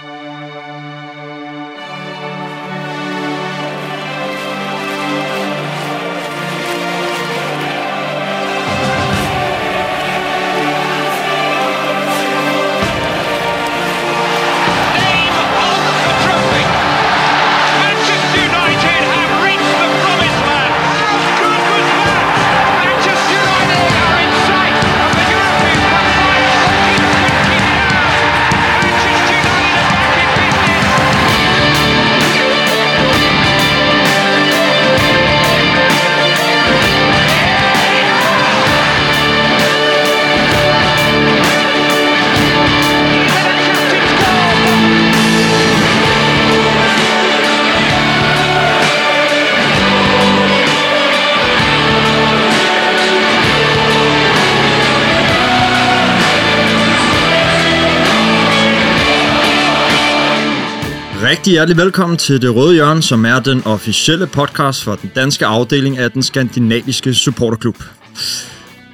Música Rigtig hjertelig velkommen til Det Røde Hjørne, som er den officielle podcast for den danske afdeling af den skandinaviske supporterklub.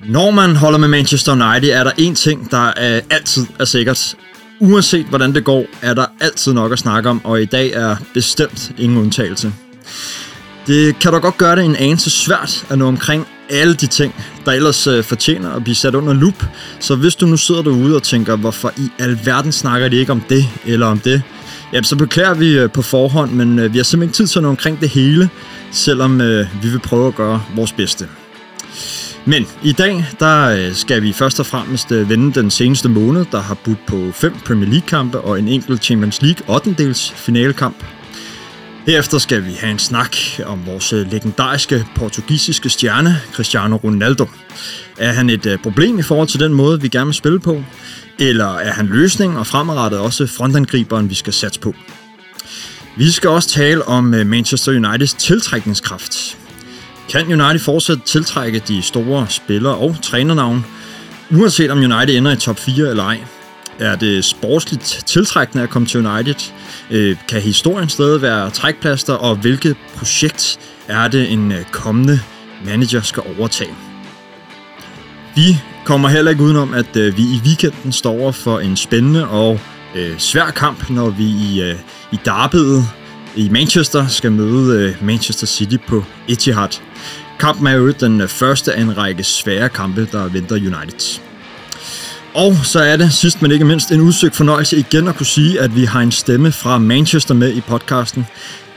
Når man holder med Manchester United, er der én ting, der er altid er sikkert. Uanset hvordan det går, er der altid nok at snakke om, og i dag er bestemt ingen undtagelse. Det kan dog godt gøre det en anelse svært at nå omkring alle de ting, der ellers øh, fortjener at blive sat under lup. Så hvis du nu sidder derude og tænker, hvorfor i alverden snakker de ikke om det eller om det, Ja, så beklager vi øh, på forhånd, men øh, vi har simpelthen tid til noget omkring det hele, selvom øh, vi vil prøve at gøre vores bedste. Men i dag, der skal vi først og fremmest vende den seneste måned, der har budt på fem Premier League-kampe og en enkelt Champions League 8. finalekamp. Herefter skal vi have en snak om vores øh, legendariske portugisiske stjerne, Cristiano Ronaldo. Er han et øh, problem i forhold til den måde, vi gerne vil spille på? Eller er han løsning og fremadrettet også frontangriberen, vi skal satse på? Vi skal også tale om øh, Manchester Uniteds tiltrækningskraft. Kan United fortsat tiltrække de store spillere og trænernavn, uanset om United ender i top 4 eller ej? Er det sportsligt tiltrækkende at komme til United? Øh, kan historien stadig være trækplaster, og hvilket projekt er det en øh, kommende manager skal overtage? Vi kommer heller ikke udenom, at øh, vi i weekenden står over for en spændende og øh, svær kamp, når vi i, øh, i derbyet i Manchester skal møde øh, Manchester City på Etihad. Kampen er jo den første af en række svære kampe, der venter United. Og så er det sidst men ikke mindst en udsøgt fornøjelse igen at kunne sige, at vi har en stemme fra Manchester med i podcasten.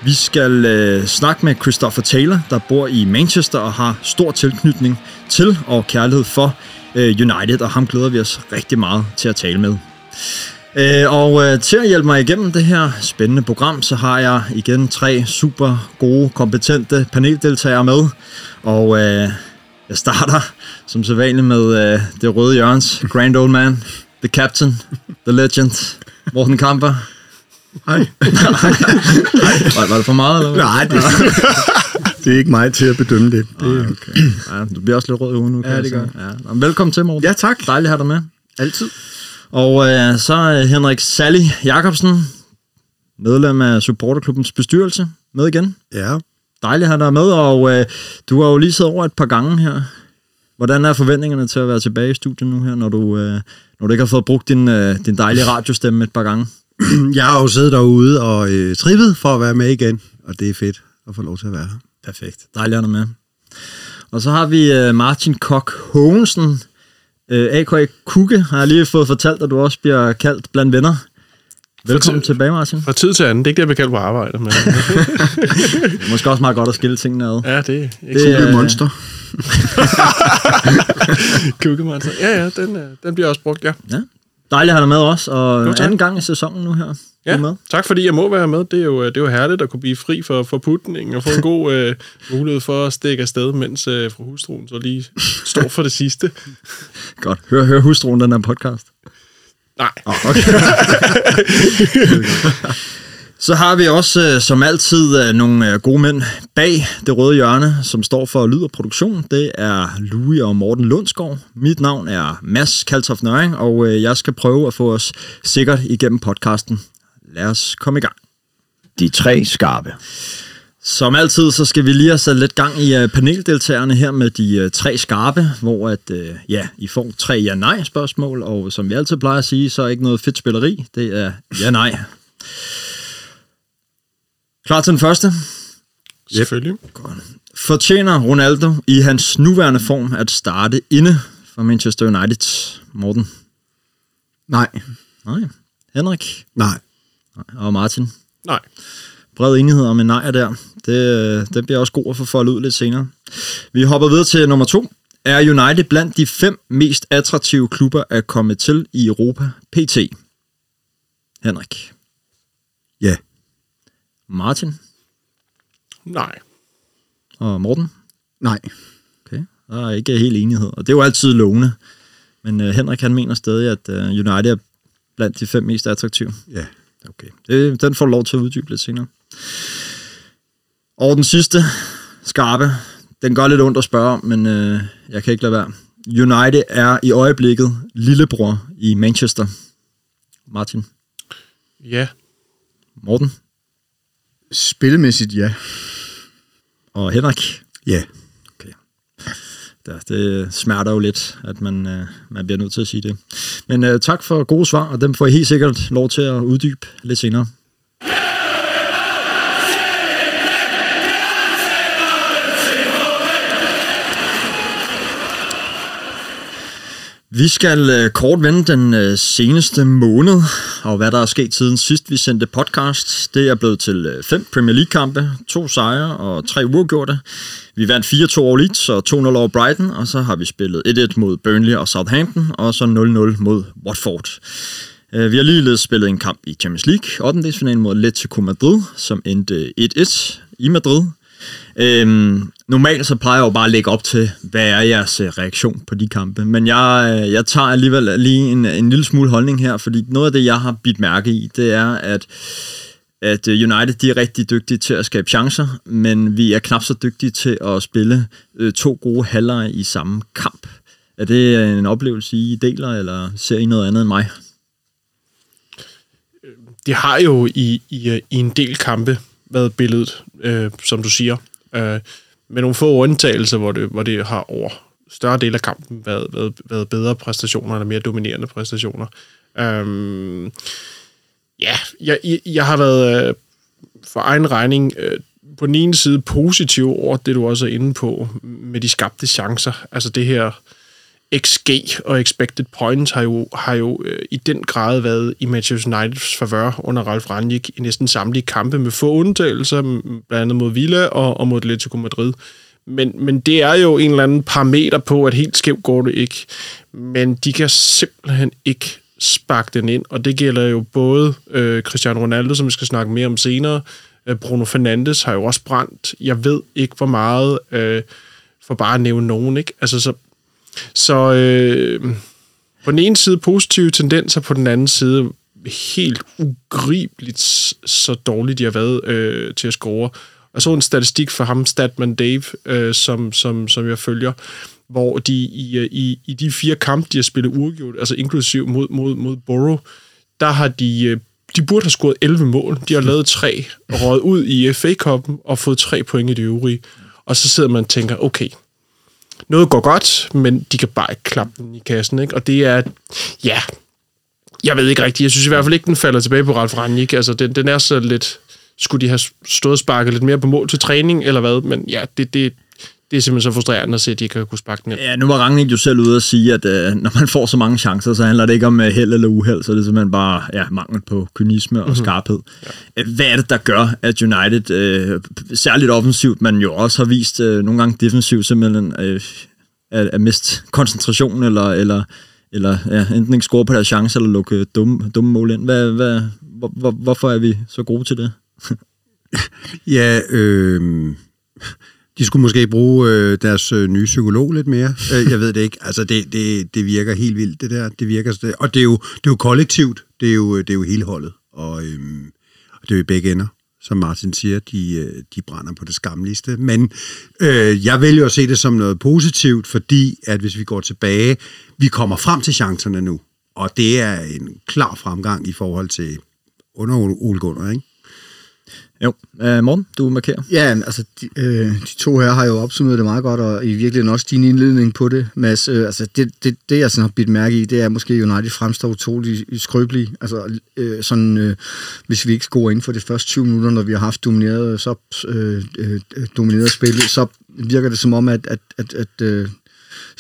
Vi skal øh, snakke med Christopher Taylor, der bor i Manchester og har stor tilknytning til og kærlighed for øh, United, og ham glæder vi os rigtig meget til at tale med. Øh, og øh, til at hjælpe mig igennem det her spændende program, så har jeg igen tre super gode, kompetente paneldeltagere med. Og øh, jeg starter som sædvanligt med øh, det røde hjørns Grand Old Man, The Captain, The Legend, Morten Kamper. Hej. var, var det for meget, eller hvad? Nej, det, det er ikke mig til at bedømme det. det Nej, okay. Ja, du bliver også lidt rød i ugen nu, Ja, det gør ja. Velkommen til, Morten. Ja, tak. Dejligt at have dig med. Altid. Og øh, så er Henrik Sally Jacobsen, medlem af supporterklubbens bestyrelse, med igen. Ja. Dejligt at have dig med, og øh, du har jo lige siddet over et par gange her. Hvordan er forventningerne til at være tilbage i studiet nu her, når du, øh, når du ikke har fået brugt din, øh, din dejlige radiostemme et par gange? Jeg har jo siddet derude og øh, trippet for at være med igen, og det er fedt at få lov til at være her. Perfekt. Dejligt at med. Og så har vi øh, Martin Kok Hogensen, øh, A.K.A. Kukke, har jeg lige fået fortalt, at du også bliver kaldt blandt venner. Velkommen tilbage, Martin. Fra tid til anden. Det er ikke det, jeg bliver kaldt på arbejde. Men... det er måske også meget godt at skille tingene ad. Ja, det er ikke det er monster. Kukkemonster. Ja, ja, den, øh, den bliver også brugt, ja. Ja. Dejligt at have dig med også, og Jo, tak. anden gang i sæsonen nu her. Er Ja, med. tak fordi jeg må være med. Det er jo, det er jo herligt at kunne blive fri for, for putningen og få en god øh, mulighed for at stikke afsted, mens øh, fra hustruen så lige står for det sidste. Godt. Hør, hør hustruen den her podcast. Nej, Oh, okay. Så har vi også, øh, som altid, øh, nogle øh, gode mænd bag det røde hjørne, som står for lyd og produktion. Det er Louis og Morten Lundsgaard. Mit navn er Mads Kaltoff Nøring, og jeg skal prøve at få os sikkert igennem podcasten. Lad os komme i gang. De tre skarpe. Som altid, så skal vi lige have sat lidt gang i uh, paneldeltagerne her med de uh, tre skarpe, hvor at, uh, ja, I får tre ja-nej-spørgsmål, og som vi altid plejer at sige, så er ikke noget fedt spilleri, det er ja-nej. Klar til den første? Selvfølgelig. Godt. Fortjener Ronaldo i hans nuværende form at starte inde for Manchester United, Morten? Nej. Nej. Henrik? Nej. Nej. Og Martin? Nej. bred enighed om en nej der. Det, øh, det bliver også god at få foldet ud lidt senere. Vi hopper videre til nummer to. Er United blandt de fem mest attraktive klubber at komme til i Europa PT? Henrik. Ja. Martin. Nej. Og Morten. Nej. Okay. Der er ikke helt enighed, og det er jo altid lovende. Men uh, Henrik han mener stadig, at uh, United er blandt de fem mest attraktive. Ja. Okay. Det, den får lov til at uddybe lidt senere. Og den sidste, skarpe. Den gør lidt ondt at spørge om, men øh, jeg kan ikke lade være. United er i øjeblikket lillebror i Manchester. Martin. Ja. Morten. Spillemæssigt, ja. Og Henrik. Ja. Okay. Ja, det smerter jo lidt, at man, øh, man bliver nødt til at sige det. Men øh, tak for gode svar, og dem får I helt sikkert lov til at uddybe lidt senere. Vi skal øh, kort vende den øh, seneste måned, og hvad der er sket siden sidst vi sendte podcast. Det er blevet til øh, fem Premier League-kampe, to sejre og tre uafgjorte. Vi vandt 4-2 over Leeds og 2-0 over Brighton, og så har vi spillet 1-1 mod Burnley og Southampton, og så 0-0 mod Watford. Vi har ligeledes spillet en kamp i Champions League, 8. mod Atletico Madrid, som endte 1-1 i Madrid. Øhm, normalt så plejer jeg jo bare at lægge op til, hvad er jeres øh, reaktion på de kampe. Men jeg, øh, jeg tager alligevel lige en, en lille smule holdning her, fordi noget af det, jeg har bidt mærke i, det er, at, at øh, United de er rigtig dygtige til at skabe chancer, men vi er knap så dygtige til at spille øh, to gode halvleje i samme kamp. Er det en oplevelse, I deler, eller ser I noget andet end mig? Det har jo i, i, i en del kampe været billedet, øh, som du siger. Øh, med nogle få undtagelser, hvor det, hvor det har over større del af kampen været, været, været bedre præstationer, eller mere dominerende præstationer. Øh, ja, jeg, jeg, jeg har været øh, for egen regning øh, på den ene side positiv over det, du også er inde på, med de skabte chancer. Altså det her XG og expected points har jo, har jo øh, i den grad været i Manchester Uniteds favør under Ralf Rangnick i næsten samtlige kampe med få undtagelser, blandt andet mod Villa og, og mod Atletico Madrid. Men, men det er jo en eller anden parameter på, at helt skævt går det ikke. Men de kan simpelthen ikke sparke den ind, og det gælder jo både øh, Cristiano Ronaldo, som vi skal snakke mere om senere, øh, Bruno Fernandes har jo også brændt. Jeg ved ikke, hvor meget, øh, for bare at nævne nogen, ikke? Altså, så så øh, på den ene side positive tendenser, på den anden side helt ugribeligt så dårligt de har været øh, til at score. Jeg så en statistik for ham, Statman Dave, øh, som, som, som jeg følger, hvor de i, øh, i, i de fire kampe, de har spillet uafgjort, altså inklusiv mod, mod, mod Borough, der har de, øh, de burde have scoret 11 mål. De har lavet tre, og røget ud i FA-koppen og fået tre point i det øvrige. Og så sidder man og tænker, okay, noget går godt, men de kan bare ikke klappe den i kassen, ikke? Og det er, ja, jeg ved ikke rigtigt. Jeg synes i hvert fald ikke, den falder tilbage på Ralf Rangnick. Altså, den, den er så lidt... Skulle de have stået og sparket lidt mere på mål til træning, eller hvad? Men ja, det, det, det er simpelthen så frustrerende at se, at de ikke har kunne sparke den ind. Ja, nu var Rangnick jo selv ude at sige, at øh, når man får så mange chancer, så handler det ikke om øh, held eller uheld, så er det simpelthen bare ja, mangel på kynisme og Mhm. skarphed. Ja. Hvad er det, der gør, at United, øh, særligt offensivt, men jo også har vist øh, nogle gange defensivt, simpelthen øh, at, at miste koncentrationen, eller, eller, eller ja, enten ikke score på deres chancer, eller lukke dumme, dumme mål ind. Hvad, hvad, hvor, hvor, hvorfor er vi så gode til det? Ja, øh, de skulle måske bruge øh, deres øh, nye psykolog lidt mere. Øh, jeg ved det ikke. Altså, det, det, det virker helt vildt, det der. Det virker, det, og det er, jo, det er jo kollektivt. Det er jo, øh, det er jo hele holdet. Og, øh, det er jo i begge ender. Som Martin siger, de, øh, de brænder på det skamligste. Men øh, jeg vælger at se det som noget positivt, fordi at hvis vi går tilbage, vi kommer frem til chancerne nu. Og det er en klar fremgang i forhold til under Ole Gunnar, ikke? Jo, øh, Morten, du markerer. Ja, altså, de, øh, de to her har jo opsummeret det meget godt, og i virkeligheden også din indledning på det, Mads. Øh, altså, det, det, det, jeg sådan har bidt mærke i, det er måske United fremstår utroligt skrøbelige. Altså, øh, sådan, øh, hvis vi ikke scorer inden for de første 20 minutter, når vi har haft domineret, så, øh, øh, øh, domineret spillet, så virker det som om, at, at, at, at øh,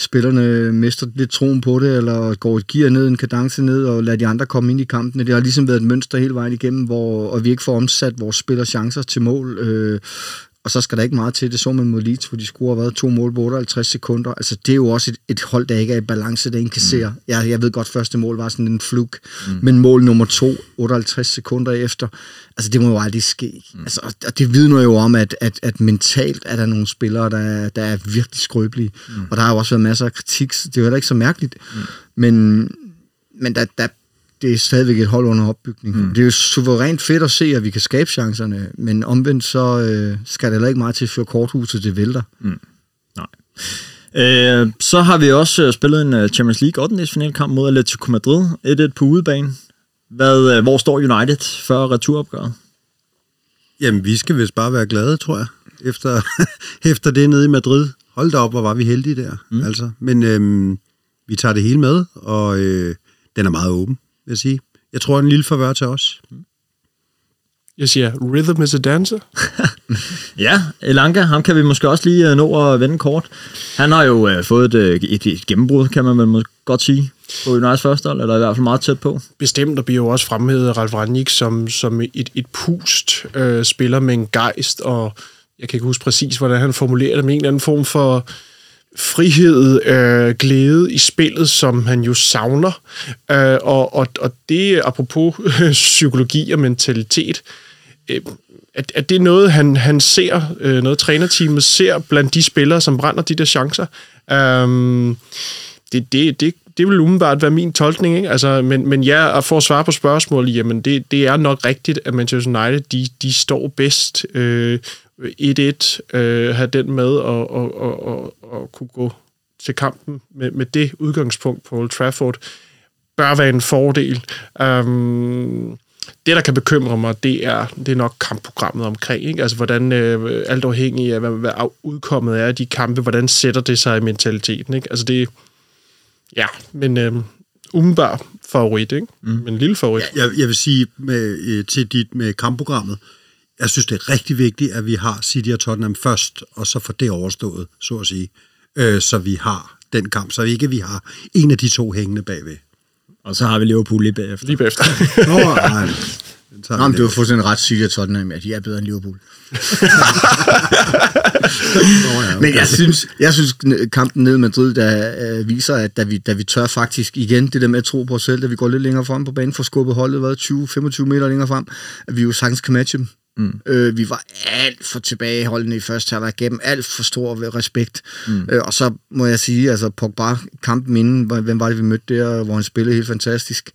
spillerne mister lidt troen på det, eller går et gear ned, en kadence ned, og lader de andre komme ind i kampen. Det har ligesom været et mønster hele vejen igennem, hvor og vi ikke får omsat vores spillers chancer til mål. Øh, og så skal der ikke meget til. Det så man mod Leeds, hvor de scorer været to mål på 58 sekunder. Altså, det er jo også et, et hold, der ikke er i balance, der inkasserer. Mm. Jeg, jeg ved godt, første mål var sådan en fluk, mm. men mål nummer to, 58 sekunder efter, altså, det må jo aldrig ske. Mm. Altså, og det vidner jo om, at, at, at mentalt er der nogle spillere, der, er, der er virkelig skrøbelige. Mm. Og der har jo også været masser af kritik, det er jo heller ikke så mærkeligt. Mm. Men, men der, der, det er stadigvæk et hold under opbygning. Mm. Det er jo suverænt fedt at se, at vi kan skabe chancerne, men omvendt så øh, skal det heller ikke meget til, før korthuset det vælter. Mm. Nej. Øh, så har vi også øh, spillet en øh, Champions League 8. finalkamp mod Atletico Madrid, 1-1 på udebane. Hvad, øh, hvor står United før returopgøret? Jamen, vi skal vist bare være glade, tror jeg, efter, efter det nede i Madrid. Hold da op, hvor var vi heldige der. Mm. Altså. Men øhm, vi tager det hele med, og øh, den er meget åben vil jeg sige. Jeg tror, en lille forvør til os. Jeg siger, rhythm is a dancer. ja, Elanga, ham kan vi måske også lige øh, nå at vende kort. Han har jo uh, fået et, øh, et, et gennembrud, kan man vel godt sige, på Uniteds første hold, eller i hvert fald meget tæt på. Bestemt, der bliver jo også fremhævet Ralf Rangnick som, som et, et pust uh, spiller med en gejst, og jeg kan ikke huske præcis, hvordan han formulerer det, men en eller anden form for frihed, øh, glæde i spillet, som han jo savner. Øh, og, og, og det, apropos psykologi og mentalitet, øh, at, at det er noget, han, han ser, øh, noget trænerteamet ser blandt de spillere, som brænder de der chancer. Øh, det, det, det, det vil umiddelbart være min tolkning, ikke? Altså, men, men ja, at få svar på spørgsmålet, jamen det, det er nok rigtigt, at Manchester United, de, de står bedst øh, 1-1, øh, have den med og, og, og, og, og kunne gå til kampen med, med det udgangspunkt på Old Trafford, bør være en fordel. Um, det, der kan bekymre mig, det er, det er nok kampprogrammet omkring. Ikke? Altså, hvordan øh, alt afhængig af, hvad, hvad udkommet er af de kampe, hvordan sætter det sig i mentaliteten. Ikke? Altså, det ja, men øh, umiddelbart favorit, ikke? Mm. Men en lille favorit. Ja, jeg, jeg vil sige med, øh, til dit med kampprogrammet, jeg synes, det er rigtig vigtigt, at vi har City og Tottenham først, og så får det overstået, så at sige. Øh, så vi har den kamp, så ikke vi har en af de to hængende bagved. Og så har vi Liverpool lige bagefter. Lige bagefter. Nå, nej. Nå, men du har en ret City og Tottenham, at de er bedre end Liverpool. Men jeg synes, jeg synes kampen ned i Madrid, der øh, viser, at da vi, da vi tør faktisk igen det der med at tro på os selv, da vi går lidt længere frem på banen, for skubbet holdet 20-25 meter længere frem, at vi jo sagtens kan matche dem. Mm. Øh, vi var alt for tilbageholdende i første halvleg, gennem alt for stor respekt. Mm. Øh, og så må jeg sige, altså Pogba, kampen inden, hvem var det, vi mødte der, hvor han spillede helt fantastisk?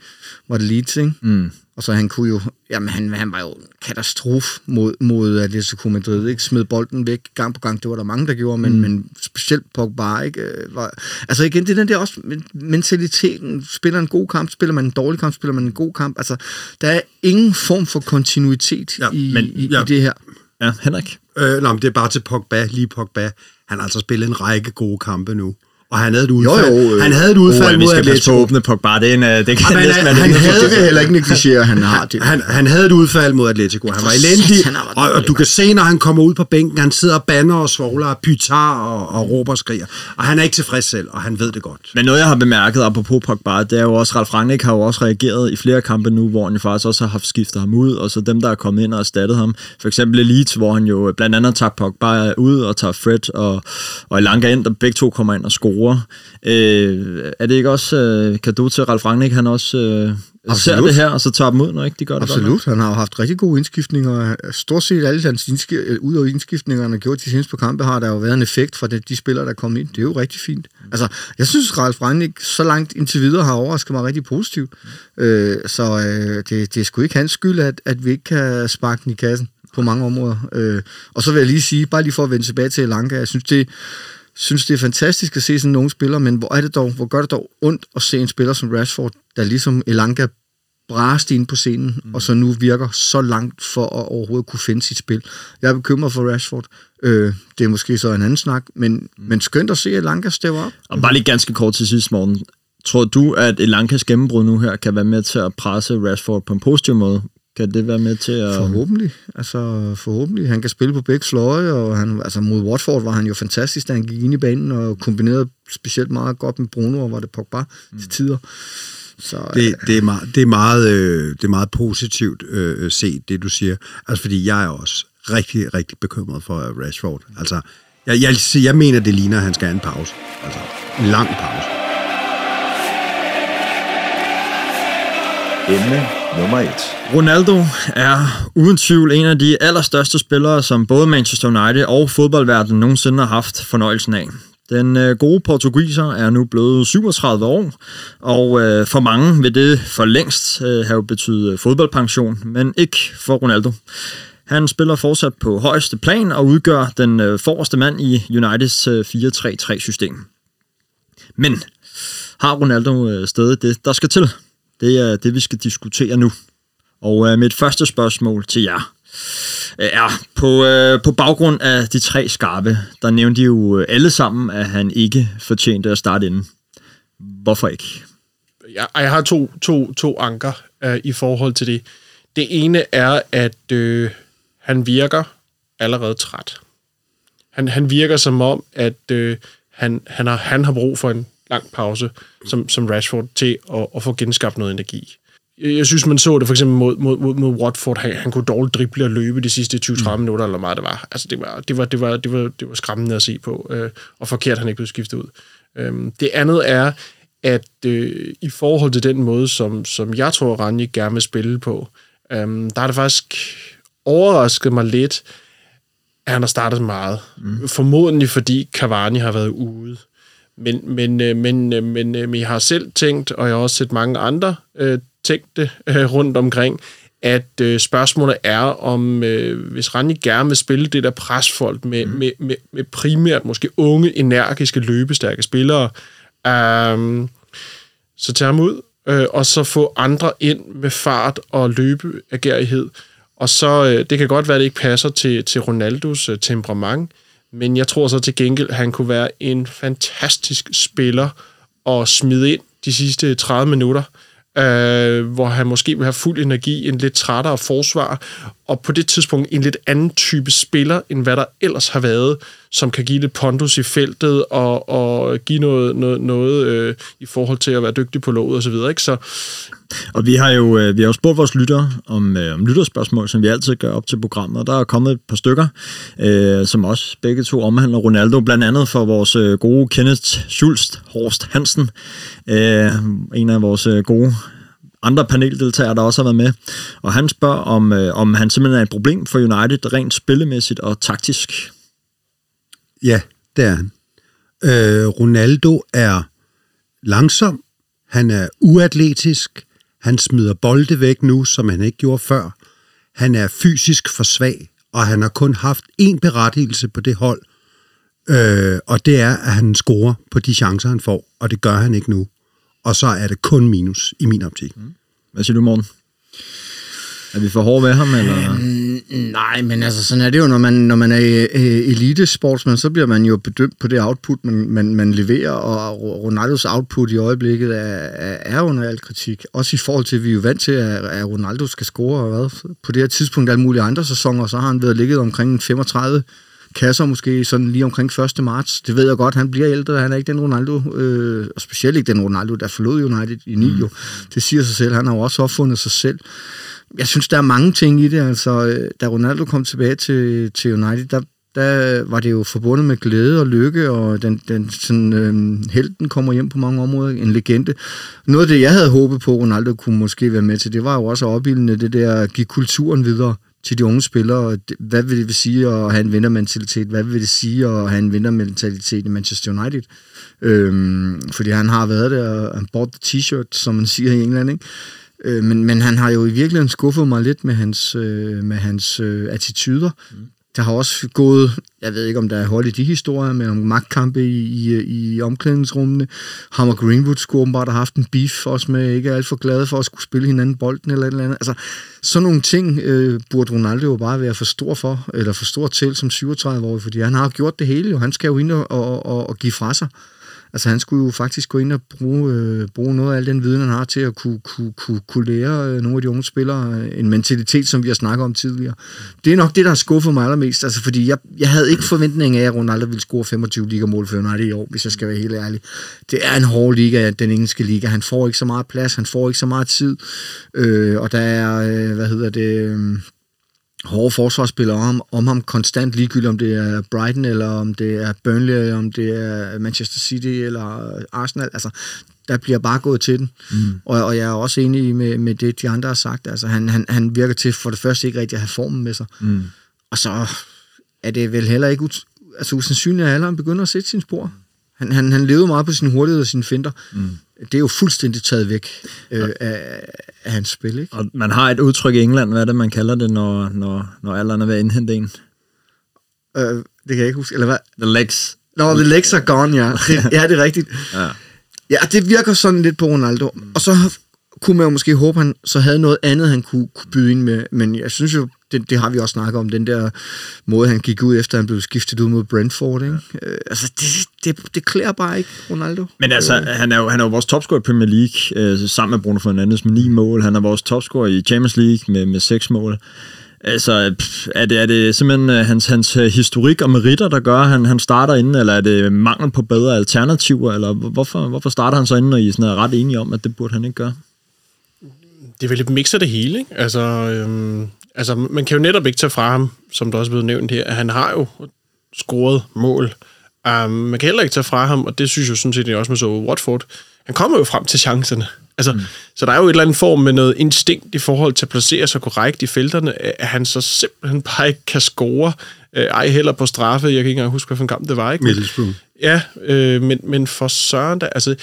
Var det Leeds, ikke? Mm. Og så han kunne jo, jamen han, han var jo katastrof mod, mod Atletico Madrid, ikke? Smed bolden væk gang på gang, det var der mange, der gjorde, men, mm. men specielt Pogba, ikke? Øh, var, altså igen, det er den der også mentaliteten, spiller en god kamp, spiller man en dårlig kamp, spiller man en god kamp, altså der er ingen form for kontinuitet ja, i, men, i, ja. i det her. Ja, Henrik? Øh, nej, men det er bare til Pogba, lige Pogba. Han har altså spillet en række gode kampe nu og han havde et udfald. Jo, jo, øh, han havde et udfald oh, mod Atletico. Vi skal passe åbne på bare det, en, det kan Jamen, næsten han, han havde det heller ikke negligere, han har det. Han, han havde et udfald mod Atletico. Han var elendig, og, og, du kan se, når han kommer ud på bænken, han sidder og banner og svogler og pytar og, og råber og skriger. Og han er ikke tilfreds selv, og han ved det godt. Men noget, jeg har bemærket, apropos Pogba, det er jo også, Ralf Rangnick har jo også reageret i flere kampe nu, hvor han faktisk også har haft skiftet ham ud, og så dem, der er kommet ind og erstattet ham. For eksempel Leeds, hvor han jo blandt andet tager Pogba ud og tager Fred og, og Elanga ind, der begge to kommer ind og scorer. Øh, er det ikke også øh, kado til Ralf Rangnick, han også øh, ser det her, og så tager dem ud, når ikke de gør det Absolut, godt han har jo haft rigtig gode indskiftninger. Stort set alle hans indsk- øh, ud af indskiftninger, han gjort de seneste på kampe, har der jo været en effekt fra det, de spillere, der er kommet ind. Det er jo rigtig fint. Altså, jeg synes, Ralf Rangnick så langt indtil videre har overrasket mig rigtig positivt. Øh, så øh, det, det er sgu ikke hans skyld, at, at vi ikke kan sparke den i kassen på mange områder. Øh, og så vil jeg lige sige, bare lige for at vende tilbage til Lanka, jeg synes, det synes, det er fantastisk at se sådan nogle spillere, men hvor er det dog, hvor gør det dog ondt at se en spiller som Rashford, der ligesom Elanga brast ind på scenen, mm. og så nu virker så langt for at overhovedet kunne finde sit spil. Jeg er bekymret for Rashford. Øh, det er måske så en anden snak, men, mm. men skønt at se, at Lanka stepper op. Og bare lige ganske kort til sidst, Morten. Tror du, at Elankas gennembrud nu her kan være med til at presse Rashford på en positiv måde? Kan det være med til at... Forhåbentlig. Altså, forhåbentlig. Han kan spille på begge fløje, og han, altså, mod Watford var han jo fantastisk, da han gik ind i banen og kombinerede specielt meget godt med Bruno, og var det Pogba mm. til tider. Så, det, det, er meget, det, er meget, øh, det er meget positivt øh, set, det du siger. Altså, fordi jeg er også rigtig, rigtig bekymret for Rashford. Altså, jeg, jeg, jeg mener, det ligner, at han skal have en pause. Altså, en lang pause. Emne nummer 1. Ronaldo er uden tvivl en af de allerstørste spillere, som både Manchester United og fodboldverdenen nogensinde har haft fornøjelsen af. Den øh, gode portugiser er nu blevet 37 år, og øh, for mange vil det for længst øh, have betydet fodboldpension, men ikke for Ronaldo. Han spiller fortsat på højeste plan og udgør den øh, forreste mand i Uniteds øh, 4-3-3-system. Men har Ronaldo øh, stadig det, der skal til? Det er det, vi skal diskutere nu. Og øh, mit første spørgsmål til jer øh, er, på, øh, på baggrund af de tre skarpe, der nævnte de jo øh, alle sammen, at han ikke fortjente at starte inden. Hvorfor ikke? Jeg, jeg har to, to, to anker øh, i forhold til det. Det ene er, at øh, han virker allerede træt. Han, han virker som om, at øh, han, han, har, han har brug for en lang pause, som, som Rashford, til at, at få genskabt noget energi. Jeg synes, man så det for eksempel mod, mod, mod, mod Watford. Han, han kunne dårligt drible og løbe de sidste 20-30 mm. minutter, eller meget det var. Altså, det var, det var, det var, det var, det var skræmmende at se på, øh, og forkert, han ikke blev skiftet ud. Øhm, det andet er, at øh, i forhold til den måde, som, som jeg tror, Ranje gerne vil spille på, øh, der er det faktisk overrasket mig lidt, at han har startet meget. Mm. Formodentlig fordi Cavani har været ude. Men, men, øh, men, øh, men, øh, men jeg har selv tænkt, og jeg har også set mange andre øh, tænkt det øh, rundt omkring, at øh, spørgsmålet er, om øh, hvis Rani gerne vil spille det der presfolk med, mm. med, med, med primært måske unge, energiske, løbestærke spillere, øh, så tager ham ud, øh, og så få andre ind med fart og løbeagerighed. Og så, øh, det kan godt være, at det ikke passer til, til Ronaldos øh, temperament, men jeg tror så til gengæld, at han kunne være en fantastisk spiller og smide ind de sidste 30 minutter, øh, hvor han måske vil have fuld energi, en lidt trættere forsvar, og på det tidspunkt en lidt anden type spiller, end hvad der ellers har været, som kan give lidt pondus i feltet og, og give noget, noget, noget øh, i forhold til at være dygtig på låget osv. Så, så og vi har jo øh, vi har jo spurgt vores lyttere om, øh, om lytterspørgsmål, som vi altid gør op til programmet, og der er kommet et par stykker, øh, som også begge to omhandler Ronaldo, blandt andet for vores øh, gode Kenneth Schulst Horst Hansen, øh, en af vores øh, gode andre paneldeltagere, der også har været med. Og han spørger, om, øh, om han simpelthen er et problem for United, rent spillemæssigt og taktisk. Ja, det er han. Øh, Ronaldo er langsom, han er uatletisk, han smider bolde væk nu, som han ikke gjorde før. Han er fysisk for svag, og han har kun haft én berettigelse på det hold, øh, og det er, at han scorer på de chancer, han får, og det gør han ikke nu. Og så er det kun minus i min optik. Mm. Hvad siger du, morgen? Er vi for hårde ved ham, eller? Mm, nej, men altså, sådan er det jo, når man, når man er elitesportsmand, så bliver man jo bedømt på det output, man, man, man leverer, og Ronaldos output i øjeblikket er, er, er under al kritik. Også i forhold til, at vi er jo vant til, at, at Ronaldo skal score hvad, på det her tidspunkt alle mulige andre sæsoner, så har han været ligget omkring 35 kasser måske sådan lige omkring 1. marts. Det ved jeg godt, han bliver ældre, han er ikke den Ronaldo, øh, og specielt ikke den Ronaldo, der forlod United i 9. Mm. Det siger sig selv, han har jo også opfundet sig selv jeg synes, der er mange ting i det. Altså, øh, da Ronaldo kom tilbage til, til United, der, der var det jo forbundet med glæde og lykke, og den, den sådan, øh, helten kommer hjem på mange områder, en legende. Noget af det, jeg havde håbet på, Ronaldo kunne måske være med til, det var jo også opbildende det der at give kulturen videre til de unge spillere. Hvad vil det sige at have en vindermentalitet? Hvad vil det sige at have en vindermentalitet i Manchester United? Øhm, fordi han har været der, og han bought the t-shirt, som man siger i England, ikke? Øh, men, men han har jo i virkeligheden skuffet mig lidt med hans, øh, med hans øh, attityder. Mm der har også gået, jeg ved ikke om der er hold i de historier, men om magtkampe i, i, i omklædningsrummene. Ham og Greenwood skulle åbenbart have haft en beef også med, ikke alt for glade for at skulle spille hinanden bolden eller et eller andet. Altså, sådan nogle ting øh, burde Ronaldo jo bare være for stor for, eller for stor til som 37-årig, fordi han har gjort det hele jo. Han skal jo ind og, og, og, og give fra sig. Altså han skulle jo faktisk gå ind og bruge, øh, bruge noget af al den viden, han har til at kunne, kunne, kunne, kunne lære øh, nogle af de unge spillere øh, en mentalitet, som vi har snakket om tidligere. Det er nok det, der har skuffet mig allermest, altså fordi jeg, jeg havde ikke forventning af, at Ronaldo ville score 25 ligamål for United i år, hvis jeg skal være helt ærlig. Det er en hård liga, den engelske liga. Han får ikke så meget plads, han får ikke så meget tid, øh, og der er, øh, hvad hedder det... Øh, hårde forsvarsspillere om, om ham konstant, ligegyldigt om det er Brighton, eller om det er Burnley, eller om det er Manchester City, eller Arsenal. Altså, der bliver bare gået til den. Mm. Og, og jeg er også enig med, med det, de andre har sagt. Altså, han, han, han virker til for det første ikke rigtig at have formen med sig. Mm. Og så er det vel heller ikke altså, usandsynligt, at alle begynder at sætte sin spor. Han, han, han levede meget på sin hurtighed og sine finder. Mm det er jo fuldstændig taget væk øh, af, af hans spil. Ikke? Og man har et udtryk i England, hvad er det, man kalder det, når, når, når alderen er ved at indhente en? Øh, det kan jeg ikke huske. Eller hvad? The legs. Nå, the legs are gone, ja. Det, ja, det er rigtigt. ja. ja, det virker sådan lidt på Ronaldo. Og så kunne man jo måske håbe, han så havde noget andet, han kunne, kunne byde ind med. Men jeg synes jo, det, det har vi også snakket om, den der måde, han gik ud efter, han blev skiftet ud mod Brentford. Ikke? Ja. Øh, altså, det, det, det klæder bare ikke Ronaldo. Men altså, øh. han er jo, han er jo vores topscorer i Premier League, øh, sammen med Bruno Fernandes med ni mål. Han er vores topscorer i Champions League med, med seks mål. Altså, er det, er det simpelthen øh, hans, hans øh, historik og meritter, der gør, at han, han starter inden, eller er det mangel på bedre alternativer, eller hvorfor, hvorfor starter han så inden, når I sådan er ret enige om, at det burde han ikke gøre? Det er vel et mix af det hele, ikke? Altså, øhm, altså, man kan jo netop ikke tage fra ham, som der også er blevet nævnt her, at han har jo scoret mål. Um, man kan heller ikke tage fra ham, og det synes jeg sådan set også med så Watford, han kommer jo frem til chancerne. Altså, mm. Så der er jo et eller andet form med noget instinkt i forhold til at placere sig korrekt i felterne, at han så simpelthen bare ikke kan score. Øh, ej heller på straffe. Jeg kan ikke engang huske, hvilken kamp det var. Ikke? Middlesbrough. Ja, øh, men, men for Søren, der, altså,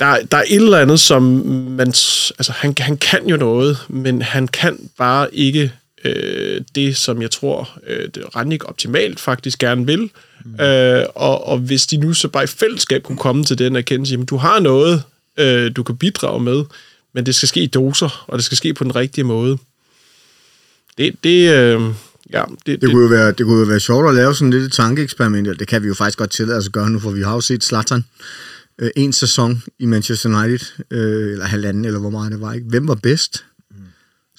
der, der er et eller andet, som man... Altså, han, han kan jo noget, men han kan bare ikke øh, det, som jeg tror, øh, Rannik optimalt faktisk gerne vil. Mm. Øh, og, og hvis de nu så bare i fællesskab kunne komme til den erkendelse, at du har noget, øh, du kan bidrage med, men det skal ske i doser, og det skal ske på den rigtige måde. Det, det, øh, ja, det, det, det, kunne jo være, det kunne jo være sjovt at lave sådan lidt et tankeeksperiment, det kan vi jo faktisk godt tillade os at gøre nu, for vi har jo set Zlatan øh, en sæson i Manchester United, øh, eller halvanden, eller hvor meget det var. Ikke? Hvem var bedst?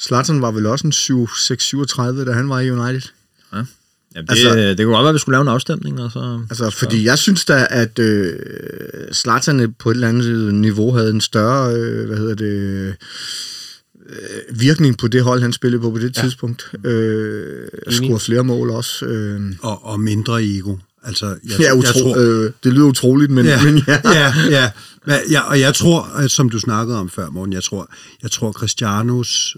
Zlatan var vel også en 6-37, da han var i United. Ja. Jamen, det, altså, det kunne godt være, at vi skulle lave en afstemning. Og så, altså, fordi så. jeg synes da, at øh, Zlatan på et eller andet niveau havde en større, øh, hvad hedder det, øh, virkning på det hold, han spillede på på det ja. tidspunkt. Øh, score flere mål også. Øh. Og, og mindre ego. Altså, jeg, ja, utro, jeg tror, øh, det lyder utroligt, men ja. Men ja. ja, ja. ja, og jeg tror, som du snakkede om før, morgen, jeg tror, jeg tror Cristianos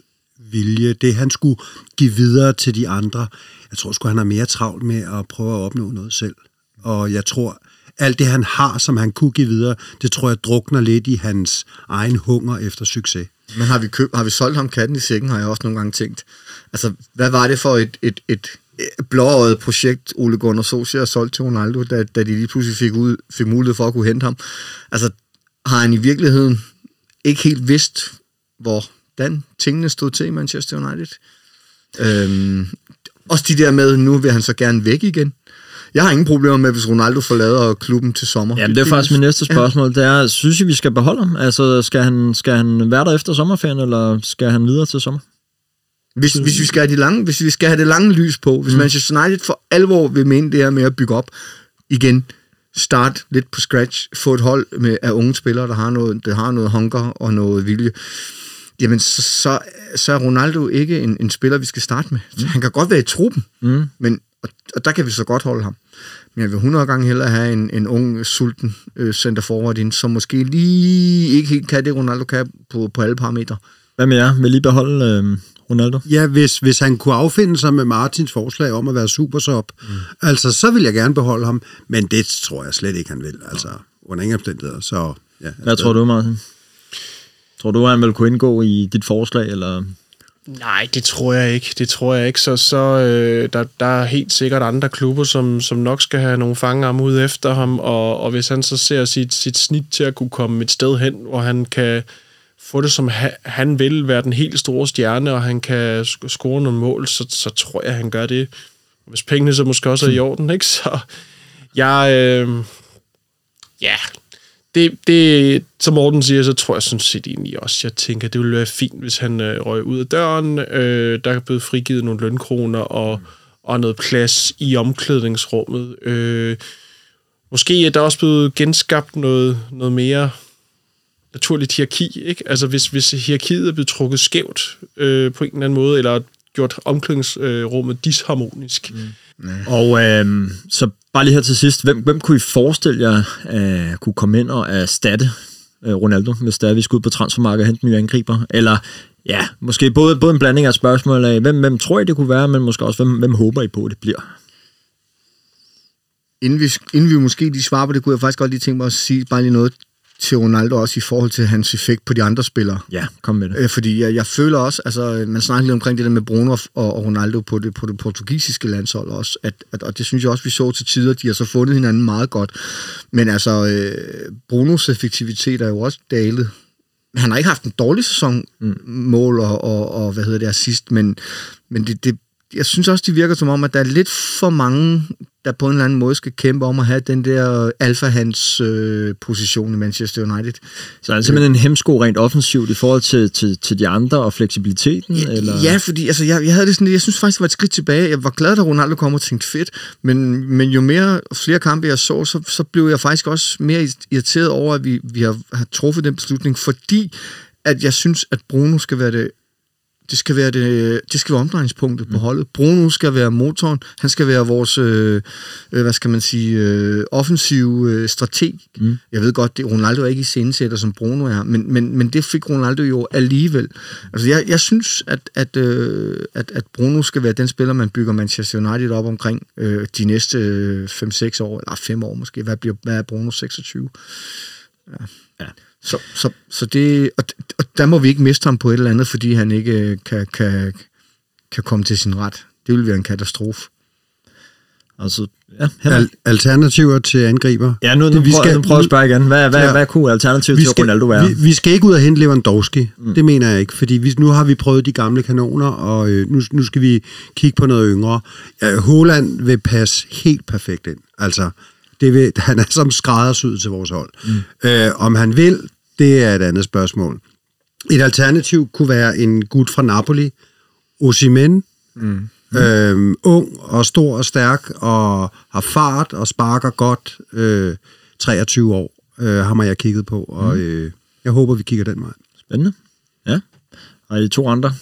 vilje, det han skulle give videre til de andre, jeg tror sgu, han har mere travlt med at prøve at opnå noget selv. Og jeg tror, alt det han har, som han kunne give videre, det tror jeg drukner lidt i hans egen hunger efter succes. Men har vi, køb, har vi solgt ham katten i sækken, har jeg også nogle gange tænkt. Altså, hvad var det for et, et, et blåøjet projekt, Ole Gunnar Solskjaer solgte til Ronaldo, da, da de lige pludselig fik, ud, fik mulighed for at kunne hente ham. Altså, har han i virkeligheden ikke helt vidst, hvordan tingene stod til i Manchester United? Øhm, også de der med, nu vil han så gerne væk igen. Jeg har ingen problemer med, hvis Ronaldo forlader klubben til sommer. Jamen, det er faktisk min næste spørgsmål. Ja. Det er, synes I, vi skal beholde ham? Altså, skal han, skal han være der efter sommerferien, eller skal han videre til sommer? Hvis, hvis, vi skal have de lange, hvis vi skal have det lange lys på, hvis mm. Manchester United for alvor vil mene det her med at bygge op igen, start lidt på scratch, få et hold med, af unge spillere, der har noget, der har noget hunger og noget vilje, jamen så, så, så er Ronaldo ikke en, en spiller, vi skal starte med. Mm. Han kan godt være i truppen, mm. men, og, og der kan vi så godt holde ham. Men jeg vil 100 gange hellere have en, en ung, sulten øh, center forward ind, som måske lige ikke helt kan det, Ronaldo kan på, på alle parametre. Hvad med jer? Vil I beholde øh, Ronaldo? Ja, hvis, hvis han kunne affinde sig med Martins forslag om at være supersop, mm. altså så vil jeg gerne beholde ham, men det tror jeg slet ikke, han vil, altså under ingen omstændigheder. Så, ja, Hvad tror du, Martin? Tror du, han vil kunne indgå i dit forslag, eller Nej, det tror jeg ikke. Det tror jeg ikke. Så, så øh, der, der er helt sikkert andre klubber, som, som nok skal have nogle fanger ud efter ham, og, og hvis han så ser sit, sit snit til at kunne komme et sted hen, hvor han kan få det, som ha, han vil, være den helt store stjerne, og han kan score nogle mål, så, så tror jeg, han gør det. Hvis pengene så måske også er i orden, ikke? Så jeg... Øh, ja, det, det, som Morten siger, så tror jeg sådan set egentlig også, jeg tænker, det ville være fint, hvis han øh, røg ud af døren. Øh, der er blevet frigivet nogle lønkroner og, og noget plads i omklædningsrummet. Øh, måske er der også blevet genskabt noget, noget mere naturligt hierarki. Ikke? Altså hvis, hvis hierarkiet er blevet trukket skævt øh, på en eller anden måde, eller gjort omklædningsrummet disharmonisk. Mm. Og øh, så bare lige her til sidst, hvem, hvem kunne I forestille jer uh, kunne komme ind og erstatte uh, Ronaldo, hvis der vi skal ud på transfermarkedet og hente nye angriber? Eller ja, måske både, både en blanding af spørgsmål af, hvem, hvem tror I det kunne være, men måske også, hvem, hvem håber I på, det bliver? Inden vi, inden vi måske de svarer på det, kunne jeg faktisk godt lige tænke mig at sige bare lige noget til Ronaldo også i forhold til hans effekt på de andre spillere. Ja, kom med det. Øh, fordi jeg, jeg føler også, altså man snakker lidt omkring det der med Bruno og, og Ronaldo på det, på det portugisiske landshold også, at, at, og det synes jeg også, vi så til tider, de har så fundet hinanden meget godt. Men altså, øh, Brunos effektivitet er jo også dalet. Han har ikke haft en dårlig sæson mm. mål og, og, og, hvad hedder det, assist, men, men det, det, jeg synes også, det virker som om, at der er lidt for mange, der på en eller anden måde skal kæmpe om at have den der alfahans øh, position i Manchester United. Så er det simpelthen en hemsko rent offensivt i forhold til, til, til de andre og fleksibiliteten? Ja, eller? ja fordi altså, jeg, jeg, havde det sådan, jeg synes faktisk, det var et skridt tilbage. Jeg var glad, da Ronaldo kom og tænkte fedt, men, men jo mere flere kampe jeg så, så, så blev jeg faktisk også mere irriteret over, at vi, vi har, har truffet den beslutning, fordi at jeg synes, at Bruno skal være det det skal være, det, det skal være omdrejningspunktet mm. på holdet. Bruno skal være motoren. Han skal være vores, øh, øh, hvad skal man sige, øh, offensiv øh, strateg. Mm. Jeg ved godt, det Ronaldo er ikke i scenesætter, som Bruno er, men, men, men det fik Ronaldo jo alligevel. Altså, jeg, jeg synes, at, at, øh, at, at Bruno skal være den spiller, man bygger Manchester United op omkring øh, de næste 5-6 år, eller 5 år måske. Hvad, bliver, hvad er Bruno 26? Ja. ja. Så, så, så det, og, og der må vi ikke miste ham på et eller andet, fordi han ikke øh, kan, kan, kan komme til sin ret. Det vil være en katastrofe. Altså, ja, Al- alternativer til angriber. Ja, nu, nu, vi prøver, skal, nu prøver at spørge igen. Hvad, hvad, ja, hvad kunne alternativet til Ronaldo være? Vi, vi skal ikke ud og hente Lewandowski. Mm. Det mener jeg ikke, fordi vi, nu har vi prøvet de gamle kanoner, og øh, nu, nu skal vi kigge på noget yngre. Ja, Holland vil passe helt perfekt ind. Altså, det vil, han er som skræddersyd til vores hold. Mm. Øh, om han vil, det er et andet spørgsmål. Et alternativ kunne være en gut fra Napoli, Osimen, mm. øh, ung og stor og stærk, og har fart og sparker godt, øh, 23 år, øh, ham har jeg kigget på, og mm. øh, jeg håber, vi kigger den vej. Spændende. Ja. Og I to andre?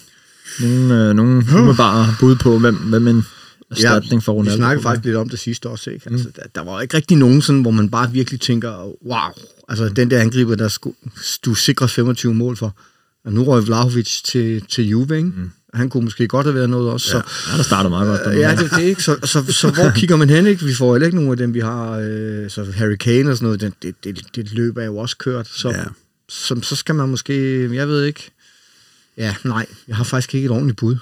Nogle, øh, nogle umiddelbare bud på, hvem, hvem en erstatning for Ronaldo? Vi snakkede faktisk lidt om det sidste også, ikke? Altså, der, der var ikke rigtig nogen sådan, hvor man bare virkelig tænker, wow, altså den der angriber, der skulle, du sikrer 25 mål for. Og nu røg Vlahovic til, til Juve, ikke? Mm. Han kunne måske godt have været noget også. Så, ja, der starter meget godt. Øh, ja, det, det ikke. Så, så, så, hvor kigger man hen, ikke? Vi får heller ikke nogen af dem, vi har. Øh, så Harry Kane og sådan noget, det, det, det, det løb er jo også kørt. Så, ja. så, så skal man måske, jeg ved ikke. Ja, nej, jeg har faktisk ikke et ordentligt bud.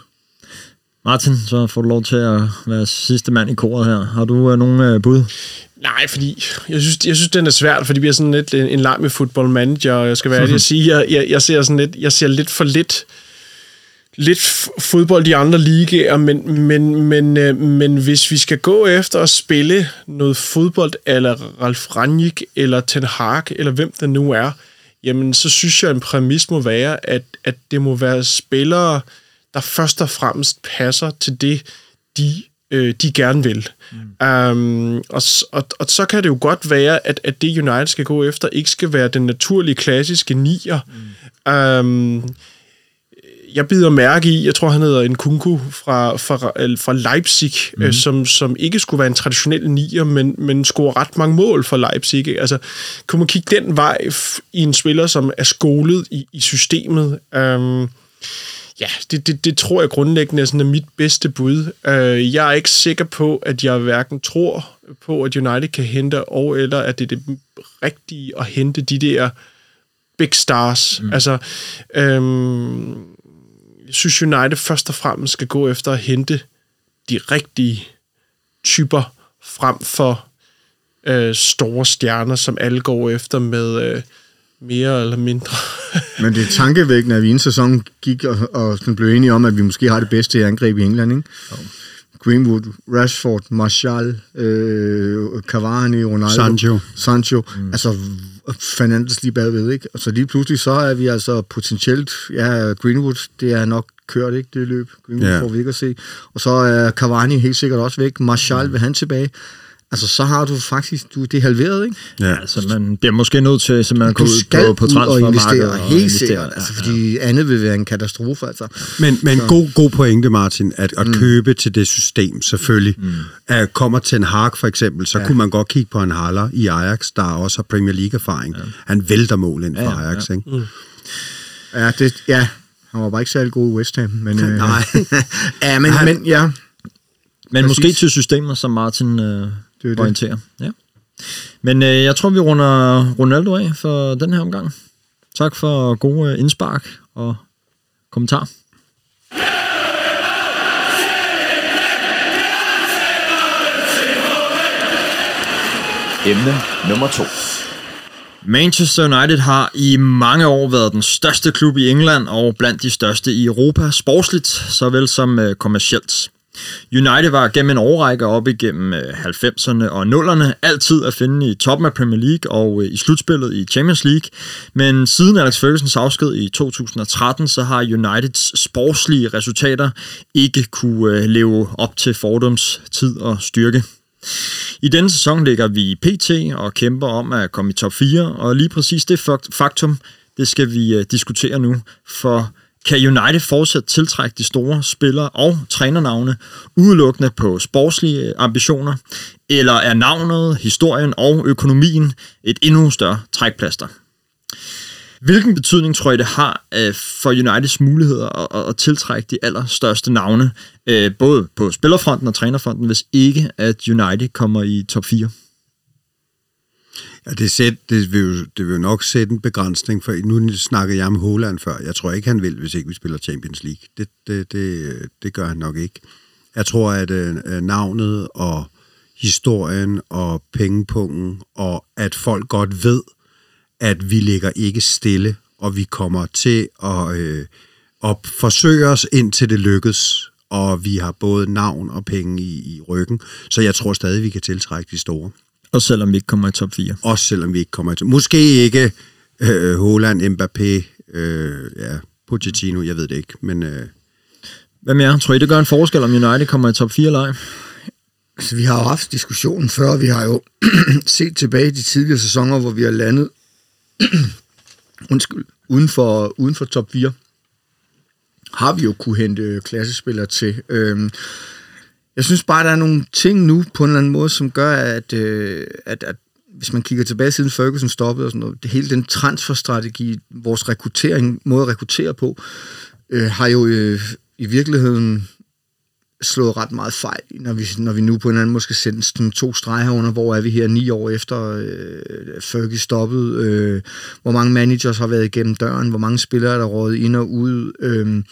Martin, så får du lov til at være sidste mand i koret her. Har du øh, nogle øh, bud? Nej, fordi jeg synes, jeg synes, den er svært, fordi vi er sådan lidt en, en leg med football manager, og jeg skal være ærlig at sige, jeg, jeg, jeg, ser sådan lidt, jeg ser lidt for lidt lidt fodbold i andre ligaer, men, men, men, øh, men hvis vi skal gå efter at spille noget fodbold, eller Ralf Rangnick, eller Ten Hag, eller hvem det nu er, jamen så synes jeg, en præmis må være, at, at det må være spillere, der først og fremmest passer til det, de, øh, de gerne vil. Mm. Um, og, og, og så kan det jo godt være, at, at det United skal gå efter, ikke skal være den naturlige, klassiske nier. Mm. Um, jeg bider mærke i, jeg tror han hedder en kunku fra, fra, fra Leipzig, mm. øh, som, som ikke skulle være en traditionel nier, men, men scorer ret mange mål for Leipzig. Ikke? Altså, kunne man kigge den vej i en spiller, som er skolet i, i systemet? Um, ja, det, det, det tror jeg grundlæggende er, sådan, er mit bedste bud. Uh, jeg er ikke sikker på, at jeg hverken tror på, at United kan hente, og eller at det er det rigtige at hente de der big stars. Mm. Altså, øhm, jeg synes United først og fremmest skal gå efter at hente de rigtige typer frem for øh, store stjerner, som alle går efter med øh, mere eller mindre. Men det er tankevækkende, at vi i en sæson gik og, og sådan blev enige om, at vi måske har det bedste angreb i England, ikke? Greenwood, Rashford, Martial, øh, Cavani, Ronaldo, Sancho. Sancho, mm. altså Fernandes lige bagved, ikke? Og så lige pludselig så er vi altså potentielt, ja, Greenwood, det er nok kørt, ikke, det løb. Greenwood Ja. får vi ikke at se. Og så er Cavani helt sikkert også væk. Martial, vil han tilbage? Altså, så har du faktisk, du, det er halveret, ikke? Ja. Altså, man bliver måske nødt til simpelthen at gå ud på, på ud og transfermarkedet investere, helt sikkert, altså, fordi andet vil være en katastrofe, altså. Men, men god, god pointe, Martin, at, at mm. købe til det system, selvfølgelig. Mm. At kommer til en Haag for eksempel, så ja. kunne man godt kigge på en Haller i Ajax, der også har Premier League-erfaring. Ja. Han vælter mål ind for Ja, ja, ja, Ajax, ja. ikke? Mm. Ja, det, ja, han var bare ikke særlig god i West Ham, men... Øh, Nej. ja, men, Han- men ja, Men Præcis. måske til systemet, som Martin øh, det. er det. orienterer. Ja. Men øh, jeg tror, vi runder Ronaldo af for den her omgang. Tak for gode øh, indspark og kommentar. Emne nummer to. Manchester United har i mange år været den største klub i England og blandt de største i Europa, sportsligt såvel som øh, kommercielt. United var gennem en årrække op igennem øh, 90'erne og 0'erne altid at finde i toppen af Premier League og øh, i slutspillet i Champions League. Men siden Alex Fergusons afsked i 2013, så har Uniteds sportslige resultater ikke kunne øh, leve op til Fordums tid og styrke. I denne sæson ligger vi i PT og kæmper om at komme i top 4, og lige præcis det faktum, det skal vi diskutere nu, for kan United fortsat tiltrække de store spillere og trænernavne udelukkende på sportslige ambitioner, eller er navnet, historien og økonomien et endnu større trækplaster? Hvilken betydning tror I, det har øh, for Uniteds muligheder at, at, tiltrække de allerstørste navne, øh, både på spillerfronten og trænerfronten, hvis ikke at United kommer i top 4? Ja, det, sæt, det, vil jo, det vil jo nok sætte en begrænsning, for nu snakkede jeg om Holland før. Jeg tror ikke, han vil, hvis ikke vi spiller Champions League. Det, det, det, det gør han nok ikke. Jeg tror, at øh, øh navnet og historien og pengepungen, og at folk godt ved, at vi ligger ikke stille, og vi kommer til at, øh, at forsøge os indtil det lykkes, og vi har både navn og penge i, i ryggen, så jeg tror stadig, vi kan tiltrække de store. Og selvom vi ikke kommer i top 4. Også selvom vi ikke kommer til. Måske ikke øh, Holland, Mbappé, øh, ja, Pochettino, jeg ved det ikke, men øh, Hvad med jer? Tror I, det gør en forskel, om United kommer i top 4 eller ej? Altså, vi har jo haft diskussionen før. Vi har jo set tilbage i de tidligere sæsoner, hvor vi har landet undskyld, uden for, uden for top 4. Har vi jo kunne hente klassespillere til. Øhm, jeg synes bare, der er nogle ting nu på en eller anden måde, som gør, at, øh, at, at hvis man kigger tilbage siden Ferguson stoppede og sådan noget, det hele den transferstrategi, vores rekruttering, måde at rekruttere på, øh, har jo øh, i virkeligheden slået ret meget fejl, når vi, når vi nu på en eller anden måde skal sende sådan to streger under, hvor er vi her ni år efter øh, Fergie stoppede, øh, hvor mange managers har været igennem døren, hvor mange spillere er der rådet ind og ud. Øh,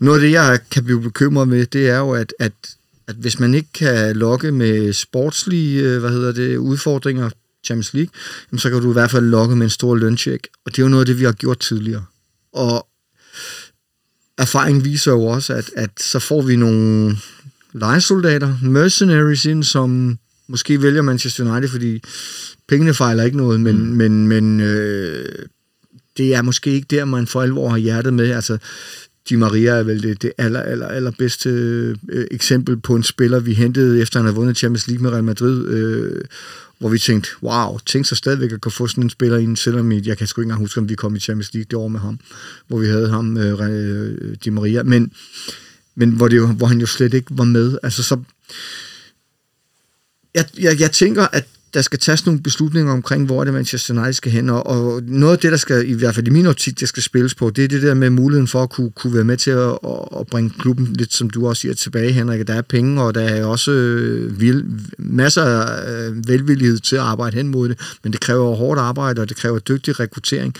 noget af det, jeg kan blive bekymret med, det er jo, at, at, at hvis man ikke kan lokke med sportslige øh, hvad hedder det, udfordringer, Champions League, jamen, så kan du i hvert fald lokke med en stor løncheck. Og det er jo noget af det, vi har gjort tidligere. Og erfaring viser jo også, at, at så får vi nogle lejesoldater, mercenaries ind, som måske vælger Manchester United, fordi pengene fejler ikke noget, men, mm. men, men øh, det er måske ikke der, man for alvor har hjertet med. Altså, Di Maria er vel det, det aller, aller, aller bedste øh, eksempel på en spiller, vi hentede, efter han havde vundet Champions League med Real Madrid, øh, hvor vi tænkte, wow, tænk så stadigvæk at kunne få sådan en spiller ind, selvom jeg kan sgu ikke engang huske, om vi kom i Champions League det år med ham, hvor vi havde ham, øh, øh, Di Maria, men, men hvor, det jo, hvor han jo slet ikke var med. Altså så, jeg, jeg, jeg tænker, at der skal tages nogle beslutninger omkring, hvor det Manchester United skal hen, og, og noget af det, der skal, i hvert fald i min optik, der skal spilles på, det er det der med muligheden for at kunne, kunne være med til at, at, bringe klubben lidt, som du også siger, tilbage, Henrik. Der er penge, og der er også øh, vil, masser af øh, velvillighed til at arbejde hen mod det, men det kræver hårdt arbejde, og det kræver dygtig rekruttering.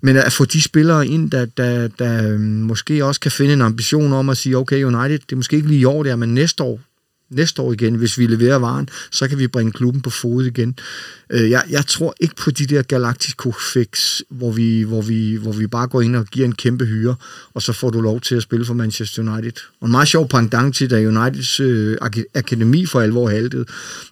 Men at få de spillere ind, der, der, der måske også kan finde en ambition om at sige, okay, United, det er måske ikke lige i år der, men næste år, næste år igen, hvis vi leverer varen, så kan vi bringe klubben på fod igen. Øh, jeg, jeg tror ikke på de der Galactico-fix, hvor vi, hvor, vi, hvor vi bare går ind og giver en kæmpe hyre, og så får du lov til at spille for Manchester United. Og en meget sjov pendant til, da Uniteds øh, akademi for alvor haltede,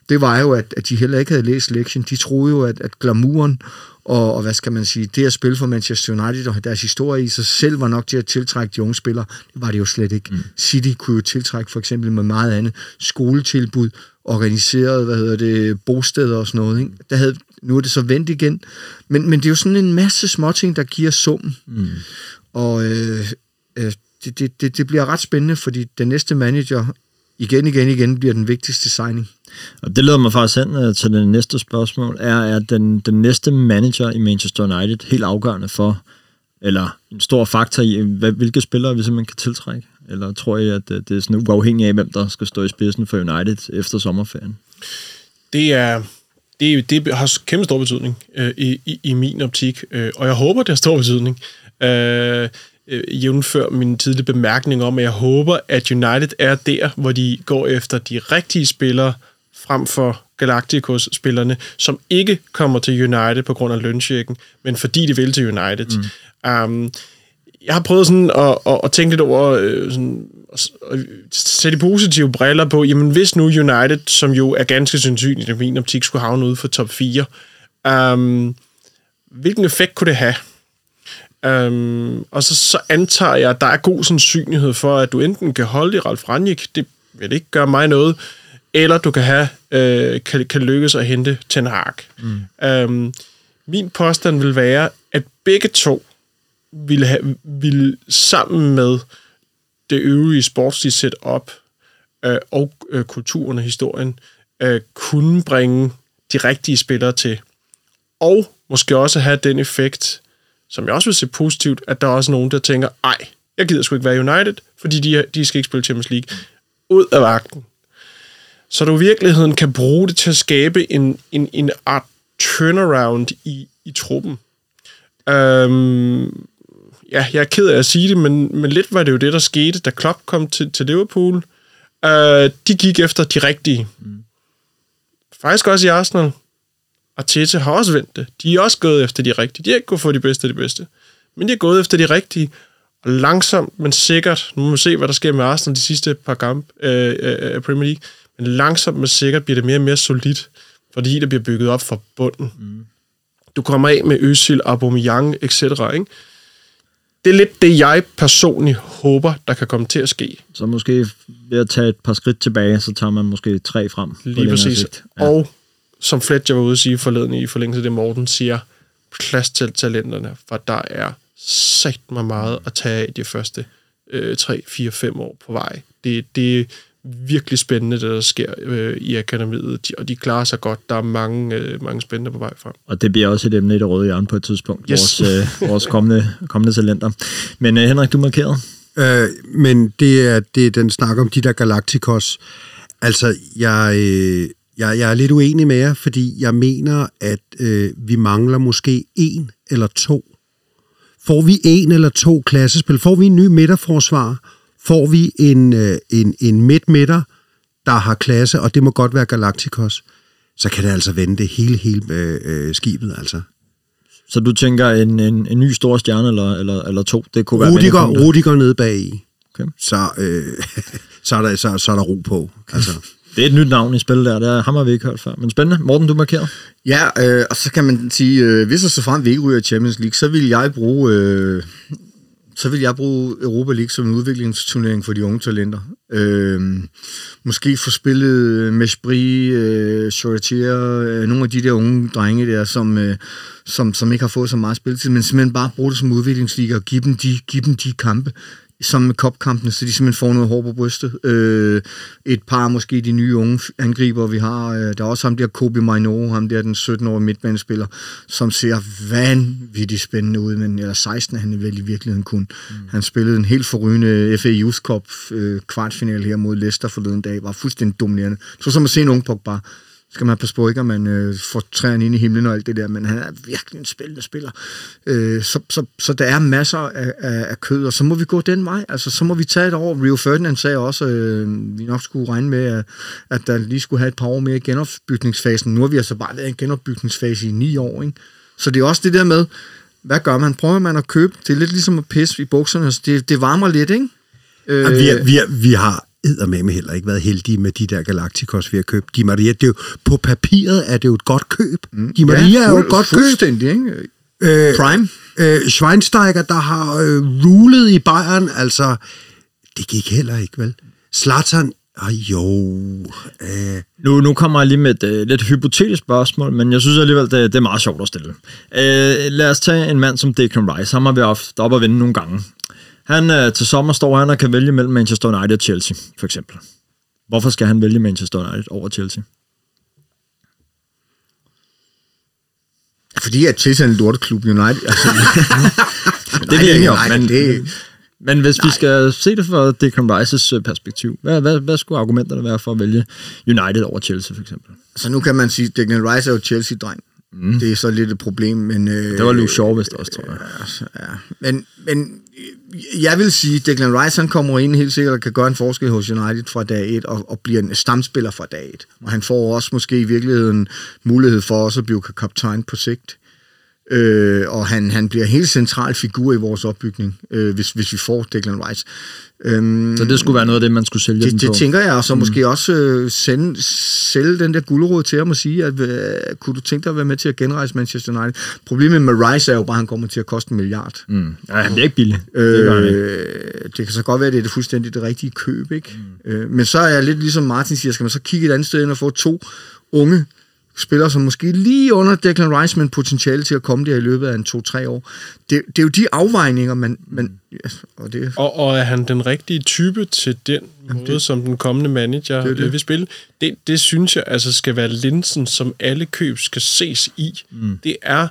det var jo, at, at de heller ikke havde læst lektion. De troede jo, at, at glamouren og, og hvad skal man sige, det at spille for Manchester United og deres historie i sig selv var nok til at tiltrække de unge spillere. Det var det jo slet ikke. Mm. City kunne jo tiltrække for eksempel med meget andet skoletilbud, organiseret, hvad hedder det, bosteder og sådan noget. Ikke? Der havde, nu er det så vendt igen. Men, men det er jo sådan en masse småting, der giver summen. Mm. Og øh, øh, det, det, det, det bliver ret spændende, fordi den næste manager igen, igen, igen bliver den vigtigste signing. Og det leder mig faktisk hen øh, til det næste spørgsmål. Er, er den, den næste manager i Manchester United helt afgørende for, eller en stor faktor i, hvad, hvilke spillere vi simpelthen kan tiltrække? Eller tror I, at det er sådan uafhængigt af, hvem der skal stå i spidsen for United efter sommerferien? Det er, det, det har kæmpe stor betydning øh, i, i, i min optik, øh, og jeg håber, det har stor betydning. Øh, øh, jævnfør min tidlige bemærkning om, at jeg håber, at United er der, hvor de går efter de rigtige spillere, frem for Galacticos-spillerne, som ikke kommer til United på grund af lønchecken, men fordi de vil til United. Mm. Um, jeg har prøvet sådan at, at, at tænke lidt over, øh, sådan, at, sætte positive briller på, jamen hvis nu United, som jo er ganske sandsynligt i min optik, skulle havne ude for top 4, um, hvilken effekt kunne det have? Um, og så, så antager jeg, at der er god sandsynlighed for, at du enten kan holde i Ralf Ranjik, det vil ikke gøre mig noget, eller du kan have øh, kan, kan lykkes at hente Ten Hag. Mm. Um, min påstand vil være, at begge to ville, have, vil sammen med det øvrige sportslige setup øh, og øh, kulturen og historien øh, kunne bringe de rigtige spillere til. Og måske også have den effekt, som jeg også vil se positivt, at der er også nogen, der tænker, ej, jeg gider sgu ikke være United, fordi de, de skal ikke spille Champions League. Ud af vagten. Så du i virkeligheden kan bruge det til at skabe en, en, en art turnaround i, i truppen. Øhm, ja, jeg er ked af at sige det, men, men lidt var det jo det, der skete, da Klopp kom til, til Liverpool. Øh, de gik efter de rigtige. Mm. Faktisk også i Arsenal. Og Tete har også vendt det. De er også gået efter de rigtige. De har ikke gået for de bedste af de bedste. Men de er gået efter de rigtige. Og langsomt, men sikkert, nu må vi se, hvad der sker med Arsenal de sidste par kampe øh, øh, Premier League, men langsomt, men sikkert bliver det mere og mere solidt, fordi det bliver bygget op fra bunden. Mm. Du kommer af med Øsil, Aubameyang, etc., ikke? Det er lidt det, jeg personligt håber, der kan komme til at ske. Så måske ved at tage et par skridt tilbage, så tager man måske tre frem. Lige præcis. Ja. Og som Fletcher var ude at sige forleden i forlængelse af det, Morten siger, plads til talenterne, for der er sagt mig meget at tage af de første øh, 3, 4, 5 år på vej. Det, det, virkelig spændende, det der sker øh, i akademiet, de, og de klarer sig godt. Der er mange, øh, mange spændende på vej frem. Og det bliver også et emne i det røde hjørne på et tidspunkt, yes. vores, øh, vores kommende, kommende talenter. Men øh, Henrik, du markerede. Øh, men det er, det er den snak om de der Galacticos. Altså, jeg, øh, jeg, jeg er lidt uenig med jer, fordi jeg mener, at øh, vi mangler måske en eller to. Får vi en eller to klassespil, får vi en ny midterforsvar, Får vi en, øh, en, en midt-midter, der har klasse, og det må godt være Galacticos, så kan det altså vende det hele, hele øh, øh, skibet, altså. Så du tænker en, en, en ny stor stjerne eller, eller, eller to, det kunne Rudiger, være Rudiger nede bag i. Okay. Så, øh, så, er der, så, så er der ro på. Altså. Det er et nyt navn i spil der, det er, ham har vi ikke hørt før. Men spændende. Morten, du markerer. Ja, øh, og så kan man sige, øh, hvis og så frem vi ikke ryger Champions League, så vil jeg bruge øh, så vil jeg bruge Europa League som en udviklingsturnering for de unge talenter. Øh, måske få spillet Meshbri, øh, Choratier, øh, nogle af de der unge drenge der, som, øh, som, som ikke har fået så meget spilletid, men simpelthen bare bruge det som udviklingsliga og give dem de, give dem de kampe som med kopkampene, så de simpelthen får noget hår på brystet. Øh, et par måske de nye unge angriber, vi har. Øh, der er også ham der Kobe Maino, ham der den 17-årige midtbanespiller, som ser vanvittigt spændende ud, men eller 16 han vel i virkeligheden kun. Mm. Han spillede en helt forrygende FA Youth Cup øh, kvartfinal her mod Leicester forleden dag, var fuldstændig dominerende. Så som at se en ung Pogba skal man passe på ikke, at man øh, får træerne ind i himlen og alt det der, men han er virkelig en spændende spiller. Øh, så, så, så der er masser af, af, af kød, og så må vi gå den vej. Altså, så må vi tage et år. Rio Ferdinand sagde også, øh, vi nok skulle regne med, at, at der lige skulle have et par år mere i genopbygningsfasen. Nu har vi altså bare været i en genopbygningsfase i ni år, ikke? Så det er også det der med, hvad gør man? Prøver man at købe? Det er lidt ligesom at pisse i bukserne, så det, det varmer lidt, ikke? Øh, vi, har, vi, har, vi har eddermame heller ikke været heldige med de der Galacticos, vi har købt. Di Maria, det er jo, på papiret er det jo et godt køb. Mm. Di Maria ja, er jo et godt køb. Fuldstændig, ikke? Øh, Prime. Øh, Schweinsteiger, der har øh, rulet i Bayern, altså, det gik heller ikke, vel? Zlatan, ah, jo... Øh. Nu, nu kommer jeg lige med et uh, lidt hypotetisk spørgsmål, men jeg synes alligevel, det, det er meget sjovt at stille. Uh, lad os tage en mand som Declan Rice. Ham har vi haft op at vinde nogle gange. Han øh, til sommer står han og kan vælge mellem Manchester United og Chelsea, for eksempel. Hvorfor skal han vælge Manchester United over Chelsea? Fordi at Chelsea er en lorteklub United. Altså, det er vi enige om, men, det... men hvis nej. vi skal se det fra Declan Rices øh, perspektiv, hvad, hvad, hvad skulle argumenterne være for at vælge United over Chelsea, for eksempel? Så nu kan man sige, at Declan Rice er jo Chelsea-dreng. Mm. Det er så lidt et problem, men... Øh, det var Luke Shaw vist også, tror jeg. Altså, ja. Men, men jeg vil sige, at Declan Rice han kommer ind helt sikkert og kan gøre en forskel hos United fra dag 1 og, og bliver en stamspiller fra dag 1. Og han får også måske i virkeligheden mulighed for også at blive kaptajn på sigt. Øh, og han, han bliver en helt central figur i vores opbygning, øh, hvis, hvis vi får Declan Rice. Øhm, så det skulle være noget af det, man skulle sælge det, den på? Det tænker jeg, og så mm. måske også øh, sende, sælge den der guldråd til ham og sige, at øh, kunne du tænke dig at være med til at genrejse Manchester United? Problemet med Rice er jo bare, at han kommer til at koste en milliard. Mm. Ja, han er ikke billig. Øh, det, det kan så godt være, at det er det fuldstændig det rigtige køb, ikke? Mm. Øh, men så er jeg lidt ligesom Martin siger, skal man så kigge et andet sted ind og få to unge spiller, som måske lige under Declan Rice, men potentiale til at komme der i løbet af en to-tre år. Det, det er jo de afvejninger, man... man yes, og, det... og, og er han den rigtige type til den Jamen, måde, det, som den kommende manager det, det. vil spille? Det, det synes jeg altså skal være linsen, som alle køb skal ses i. Mm. Det er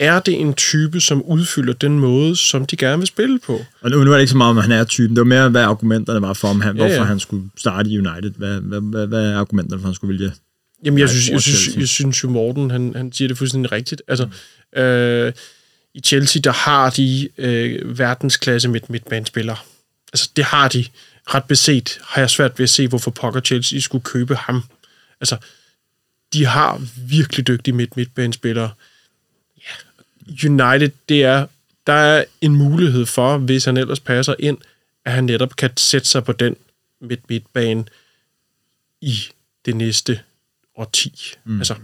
er det en type, som udfylder den måde, som de gerne vil spille på? Og nu, nu er det ikke så meget, om han er typen. Det var mere, hvad argumenterne var for, om han, ja, ja. hvorfor han skulle starte i United. Hvad, hvad, hvad, hvad er argumenterne for, at han skulle vælge Jamen, jeg synes, jeg, synes, jeg synes jo, Morten, han, han siger det fuldstændig rigtigt. Altså, mm. øh, i Chelsea, der har de øh, verdensklasse midt midtbanespillere. Altså, det har de. Ret beset har jeg svært ved at se, hvorfor pokker Chelsea skulle købe ham. Altså, de har virkelig dygtige midt midtbanespillere. Ja, United, det er, der er en mulighed for, hvis han ellers passer ind, at han netop kan sætte sig på den midt midtbane i det næste årti. Mm. Altså,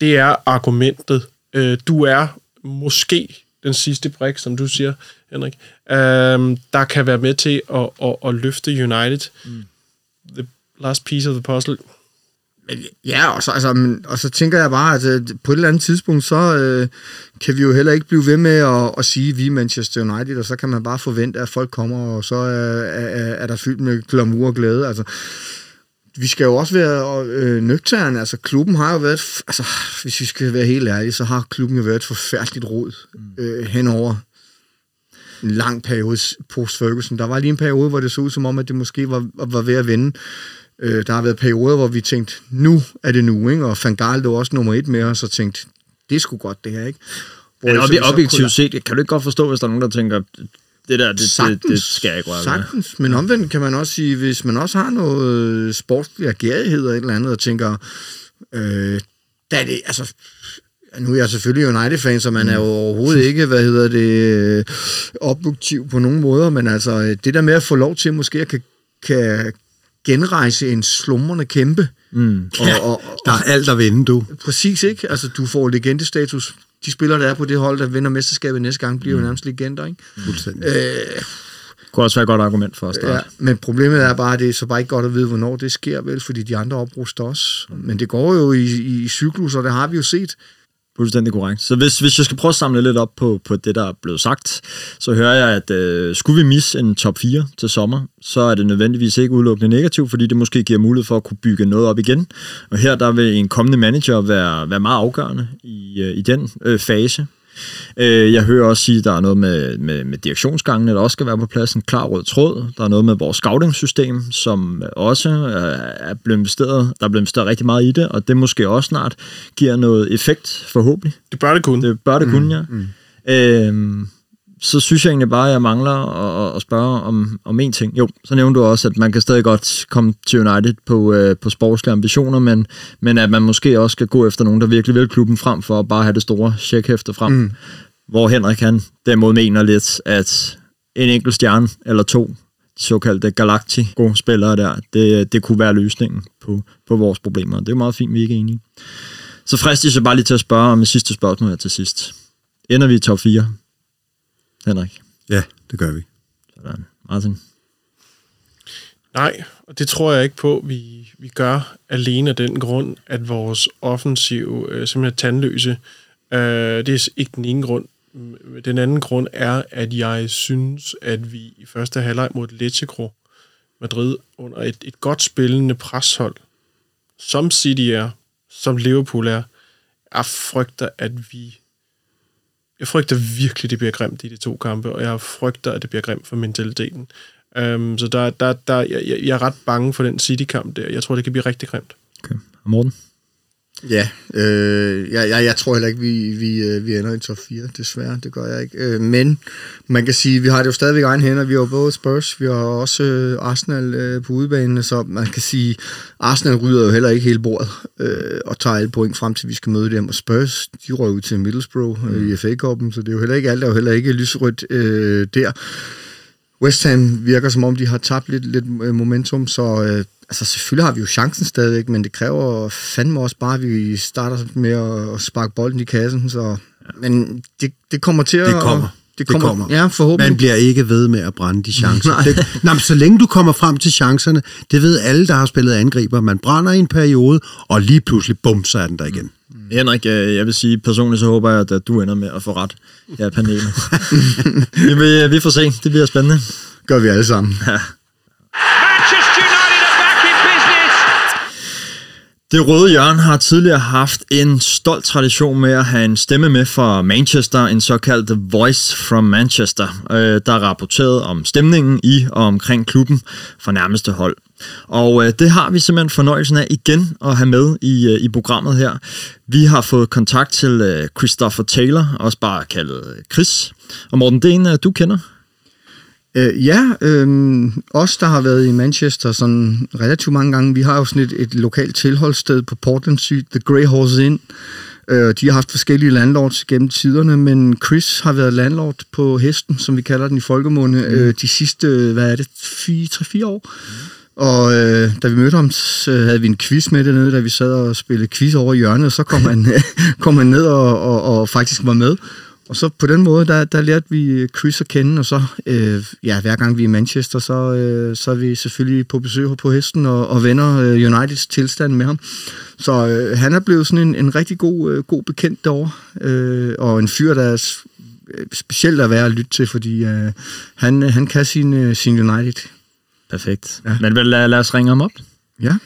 det er argumentet. Øh, du er måske den sidste brik, som du siger, Henrik, øh, der kan være med til at, at, at løfte United. Mm. The last piece of the puzzle. Ja, og så, altså, og så tænker jeg bare, at øh, på et eller andet tidspunkt, så øh, kan vi jo heller ikke blive ved med at, at sige, at vi er Manchester United, og så kan man bare forvente, at folk kommer, og så er, er, er der fyldt med glamour og glæde. Altså, vi skal jo også være øh, nøgterne. Altså, klubben har jo været... Altså, hvis vi skal være helt ærlige, så har klubben jo været et forfærdeligt råd mm. øh, henover en lang periode post-Ferguson. Der var lige en periode, hvor det så ud som om, at det måske var, var ved at vende. Øh, der har været perioder, hvor vi tænkte, nu er det nu, ikke? Og det var også nummer et med os, og tænkte, det sgu godt, det her, ikke? Hvor Men ob- objektivt set, kan du ikke godt forstå, hvis der er nogen, der tænker, det der, det, sagtens, det, det skal jeg ikke røre Sagtens, med. men omvendt kan man også sige, hvis man også har noget sportslig agerighed eller et eller andet, og tænker, øh, da det, altså, nu er jeg selvfølgelig United-fan, så man er jo overhovedet ikke, hvad hedder det, objektiv på nogen måder, men altså, det der med at få lov til måske at kan, kan genrejse en slumrende kæmpe. Mm. Og, og, og, der er alt at vinde, du. Præcis, ikke? Altså, du får legendestatus de spillere, der er på det hold, der vinder mesterskabet næste gang, bliver mm. jo nærmest legender, ikke? Fuldstændig. Øh, kunne også være et godt argument for at starte. Ja, men problemet er bare, at det er så bare ikke godt at vide, hvornår det sker, vel, fordi de andre opruster også. Men det går jo i, i, i cyklus, og det har vi jo set. Fuldstændig korrekt. Så hvis, hvis jeg skal prøve at samle lidt op på, på det, der er blevet sagt, så hører jeg, at øh, skulle vi misse en top 4 til sommer, så er det nødvendigvis ikke udelukkende negativt, fordi det måske giver mulighed for at kunne bygge noget op igen. Og her der vil en kommende manager være, være meget afgørende i, øh, i den øh, fase. Øh, jeg hører også sige, at der er noget med, med, med direktionsgangene, der også skal være på plads, en klar rød tråd. Der er noget med vores scouting-system, som også er blevet investeret, der er blevet investeret rigtig meget i det, og det måske også snart giver noget effekt, forhåbentlig. Det bør det kunne. Det bør det kunne, ja. Mm. Øh, så synes jeg egentlig bare, at jeg mangler at, at spørge om, om en ting. Jo, så nævnte du også, at man kan stadig godt komme til United på, øh, på sportslige ambitioner, men, men at man måske også skal gå efter nogen, der virkelig vil klubben frem for at bare have det store checkhæfte frem. Mm. Hvor Henrik han derimod mener lidt, at en enkelt stjerne eller to, de såkaldte galacti gode spillere der, det, det kunne være løsningen på, på vores problemer. Det er jo meget fint, vi er ikke enige. Så fristes jeg bare lige til at spørge om et sidste spørgsmål her til sidst. Ender vi i top 4? Henrik? Ja, det gør vi. Sådan. Martin? Nej, og det tror jeg ikke på, vi, vi gør alene af den grund, at vores offensiv øh, simpelthen er tandløse. Øh, det er ikke den ene grund. Den anden grund er, at jeg synes, at vi i første halvleg mod Atletico Madrid under et, et godt spillende preshold, som City er, som Liverpool er, er frygter, at vi jeg frygter virkelig, det bliver grimt i de to kampe, og jeg frygter, at det bliver grimt for mentaliteten. Um, så der, der, der, jeg, jeg er ret bange for den City-kamp der. Jeg tror, det kan blive rigtig grimt. Okay. Og Morten? Ja, øh, jeg, jeg, jeg tror heller ikke, vi, vi, øh, vi ender i top 4, desværre. Det gør jeg ikke. Øh, men man kan sige, vi har det jo stadigvæk egen hænder. Vi har både Spurs, vi har også øh, Arsenal øh, på udebanen, så man kan sige, Arsenal rydder jo heller ikke hele bordet øh, og tager alle point frem til, vi skal møde dem. Og Spurs, de rører ud til Middlesbrough øh, mm. i FA-koppen, så det er jo heller ikke alt, der er jo heller ikke lyserødt øh, der. West Ham virker som om, de har tabt lidt, lidt øh, momentum, så øh, altså selvfølgelig har vi jo chancen stadigvæk, men det kræver fandme også bare, at vi starter med at sparke bolden i kassen, så men det, det kommer til at... Det kommer. Det kommer, det kommer. Ja, forhåbentlig. Man bliver ikke ved med at brænde de chancer. nej. Det, nej, men så længe du kommer frem til chancerne, det ved alle, der har spillet angriber. Man brænder i en periode, og lige pludselig, bum, så er den der igen. Mm. Henrik, øh, jeg vil sige, personligt så håber jeg, at du ender med at få ret i panelet. vi, vil, vi får se. Det bliver spændende. Gør vi alle sammen. Ja. Det røde hjørne har tidligere haft en stolt tradition med at have en stemme med fra Manchester, en såkaldt Voice from Manchester, øh, der rapporterede om stemningen i og omkring klubben fra nærmeste hold. Og øh, det har vi simpelthen fornøjelsen af igen at have med i, øh, i programmet her. Vi har fået kontakt til øh, Christopher Taylor, også bare kaldet Chris. Og Morten, det er en, øh, du kender. Øh, ja, øh, os, der har været i Manchester sådan relativt mange gange, vi har jo sådan et, et lokalt tilholdssted på Portland Street, The Grey Horse Inn. Øh, de har haft forskellige landlords gennem tiderne, men Chris har været landlord på Hesten, som vi kalder den i folkemunde, mm. øh, de sidste, hvad er det, 3-4 år. Mm. Og øh, da vi mødte ham, så havde vi en quiz med dernede, da vi sad og spillede quiz over i hjørnet, og så kom han, kom han ned og, og, og faktisk var med. Og så på den måde, der, der lærte vi Chris at kende, og så øh, ja, hver gang vi er i Manchester, så, øh, så er vi selvfølgelig på besøg på hesten og, og vender øh, Uniteds tilstand med ham. Så øh, han er blevet sådan en, en rigtig god, øh, god bekendt derovre, øh, og en fyr, der er specielt at være at lytte til, fordi øh, han, han kan sin, øh, sin United. Perfekt. Ja. Men lad, lad os ringe ham op. Ja.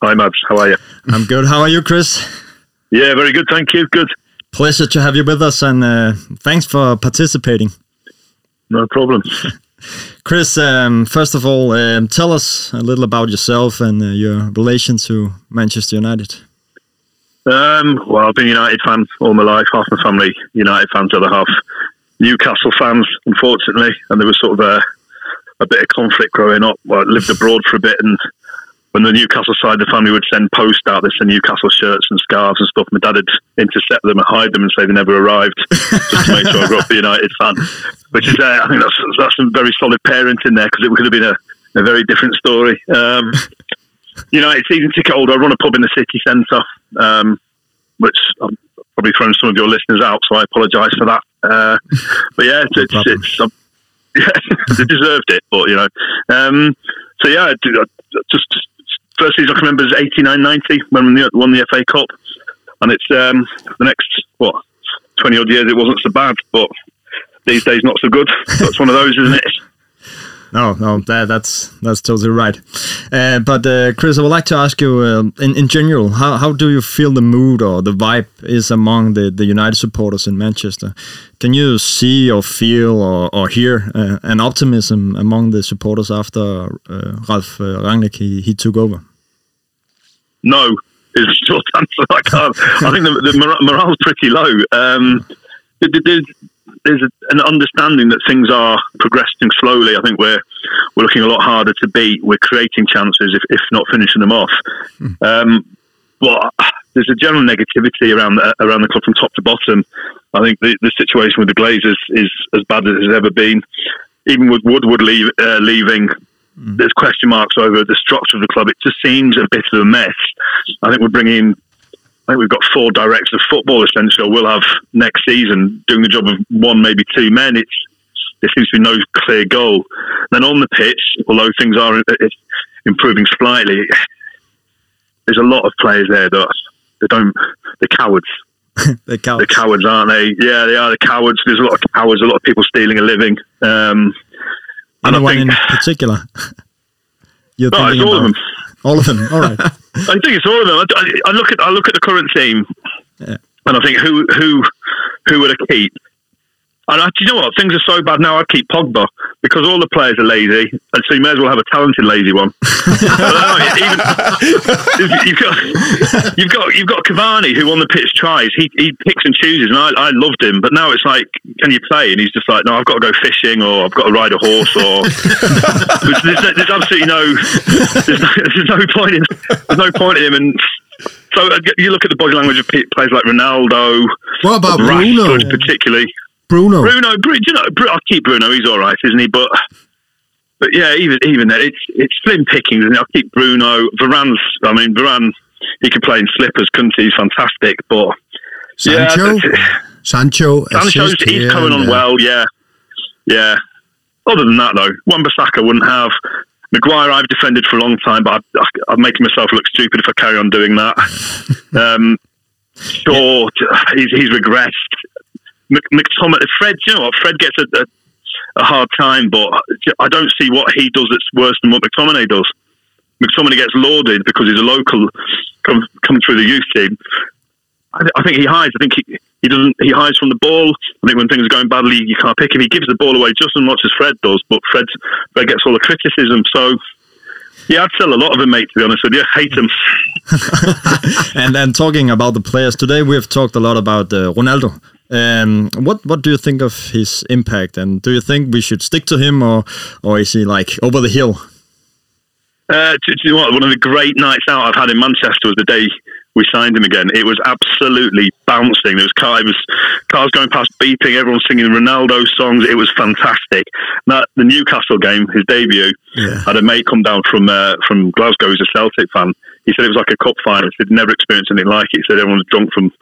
Hi, Mabs. How are you? I'm good. How are you, Chris? Yeah, very good. Thank you. Good. Pleasure to have you with us, and uh, thanks for participating. No problem. Chris, um, first of all, um, tell us a little about yourself and uh, your relation to Manchester United. Um, well, I've been a United fan all my life. Half my family United fans, the other half Newcastle fans, unfortunately. And there was sort of a, a bit of conflict growing up. Well, I lived abroad for a bit and when the Newcastle side, the family would send post out, they send Newcastle shirts and scarves and stuff. My dad would intercept them and hide them and say they never arrived, just to make sure I grew up a United fan. Which is, uh, I think that's that's some very solid parenting there because it could have been a, a very different story. Um, United season ticket holder. I run a pub in the city centre, um, which I'm probably throwing some of your listeners out, so I apologise for that. Uh, but yeah, it's, it's, it's, yeah, they deserved it. But you know, um, so yeah, i just first season I can remember is 89 90 when we won the FA Cup. And it's um, the next, what, 20 odd years, it wasn't so bad, but these days not so good. That's one of those, isn't it? No, no, that, that's that's totally right. Uh, but uh, Chris, I would like to ask you, uh, in in general, how how do you feel the mood or the vibe is among the, the United supporters in Manchester? Can you see or feel or, or hear uh, an optimism among the supporters after uh, Ralf uh, Rangnick he, he took over? No, is the short answer. I can't. I think the, the morale's pretty low. Um, there's, there's an understanding that things are progressing slowly. I think we're we're looking a lot harder to beat. We're creating chances, if, if not finishing them off. Um, but there's a general negativity around the, around the club from top to bottom. I think the, the situation with the Glazers is as bad as it's ever been. Even with Woodward leave, uh, leaving. There's question marks over the structure of the club. It just seems a bit of a mess. I think we're bringing. I think we've got four directors of football essentially. We'll have next season doing the job of one, maybe two men. It's there seems to be no clear goal. Then on the pitch, although things are improving slightly, there's a lot of players there that they don't. They're cowards. they're cowards. They're cowards, aren't they? Yeah, they are. The cowards. There's a lot of cowards. A lot of people stealing a living. Um, Anyone think, in particular? You're no, it's all about? of them. All of them. All right. I think it's all of them. I, I, look at I look at the current team, yeah. and I think who who who would I keep? And I, do you know what? Things are so bad now. I'd keep Pogba because all the players are lazy, and so you may as well have a talented lazy one. Even, you've got you've got you've got Cavani who on the pitch tries. He he picks and chooses, and I, I loved him. But now it's like, can you play? And he's just like, no, I've got to go fishing, or I've got to ride a horse, or there's, there's, absolutely no there's, no there's no point in there's no point in him. And so uh, you look at the body language of players like Ronaldo, what about Bruno, particularly. Bruno. Bruno, you know, I'll keep Bruno. He's all right, isn't he? But but yeah, even even that, it's it's slim pickings, and I'll keep Bruno. Varane's, I mean, Varane, he could play in slippers, couldn't he? He's fantastic, but Sancho, yeah, Sancho, Sancho's he's coming on well. Yeah, yeah. Other than that, though, Wan-Bissaka wouldn't have. Maguire, I've defended for a long time, but I, I, am making myself look stupid if I carry on doing that. um, Shaw, he's, he's regressed. McTominay, Fred, you know what? Fred gets a, a, a, hard time, but I don't see what he does that's worse than what McTominay does. McTominay gets lauded because he's a local, come, come through the youth team. I, I think he hides. I think he, he doesn't. He hides from the ball. I think when things are going badly, you can't pick him. He gives the ball away just as much as Fred does, but Fred, Fred gets all the criticism. So yeah, I'd sell a lot of them, mate. To be honest with you, hate them. and then talking about the players today, we've talked a lot about uh, Ronaldo. Um, what what do you think of his impact, and do you think we should stick to him, or or is he like over the hill? Uh, do, do you know what? One of the great nights out I've had in Manchester was the day we signed him again. It was absolutely bouncing. There was, car, was cars going past beeping, everyone singing Ronaldo songs. It was fantastic. That the Newcastle game, his debut, yeah. had a mate come down from uh, from Glasgow who's a Celtic fan. He said it was like a cup final. He'd never experienced anything like it. He said everyone was drunk from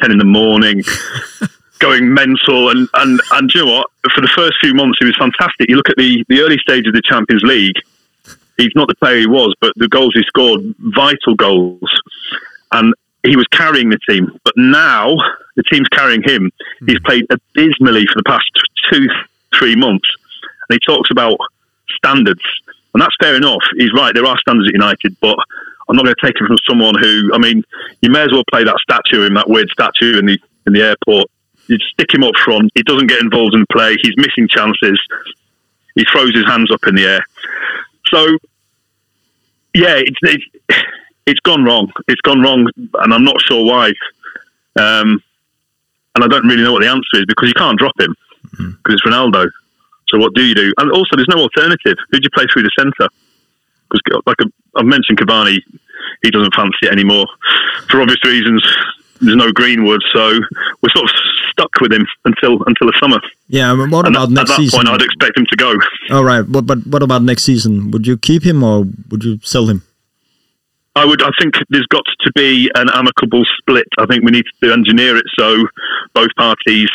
ten in the morning. going mental and, and and you know what? For the first few months, he was fantastic. You look at the, the early stage of the Champions League. He's not the player he was, but the goals he scored, vital goals, and he was carrying the team. But now the team's carrying him. Hmm. He's played abysmally for the past two, three months, and he talks about standards, and that's fair enough. He's right. There are standards at United, but I'm not going to take it from someone who. I mean, you may as well play that statue in that weird statue in the in the airport you stick him up front. He doesn't get involved in play. He's missing chances. He throws his hands up in the air. So, yeah, it's, it's, it's gone wrong. It's gone wrong, and I'm not sure why. Um, and I don't really know what the answer is because you can't drop him because mm-hmm. it's Ronaldo. So what do you do? And also, there's no alternative. Who do you play through the centre? Because, like I've mentioned, Cavani, he doesn't fancy it anymore for obvious reasons there's no Greenwood, so we're sort of stuck with him until until the summer. Yeah, but what and about next season? At that season? point, I'd expect him to go. All right, but but what about next season? Would you keep him or would you sell him? I would. I think there's got to be an amicable split. I think we need to engineer it so both parties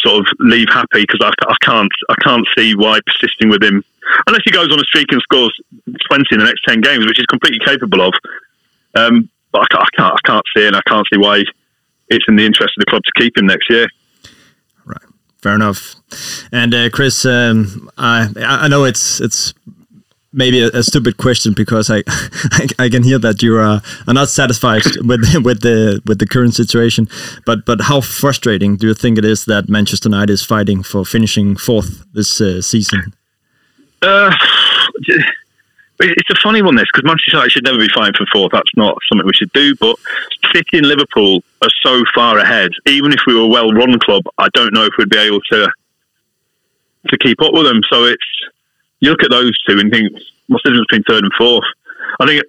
sort of leave happy because I, I can't I can't see why persisting with him unless he goes on a streak and scores twenty in the next ten games, which he's completely capable of. Um, but I can't, I can't I can't see and I can't see why it's in the interest of the club to keep him next year. Right. Fair enough. And uh, Chris, um, I I know it's it's maybe a, a stupid question because I, I, I can hear that you are, are not satisfied with with the with the current situation. But but how frustrating do you think it is that Manchester United is fighting for finishing fourth this uh, season? Uh, it's a funny one, this, because Manchester United should never be fighting for fourth. That's not something we should do. But City and Liverpool are so far ahead. Even if we were a well-run club, I don't know if we'd be able to to keep up with them. So it's you look at those two and think, what's the difference between third and fourth? I think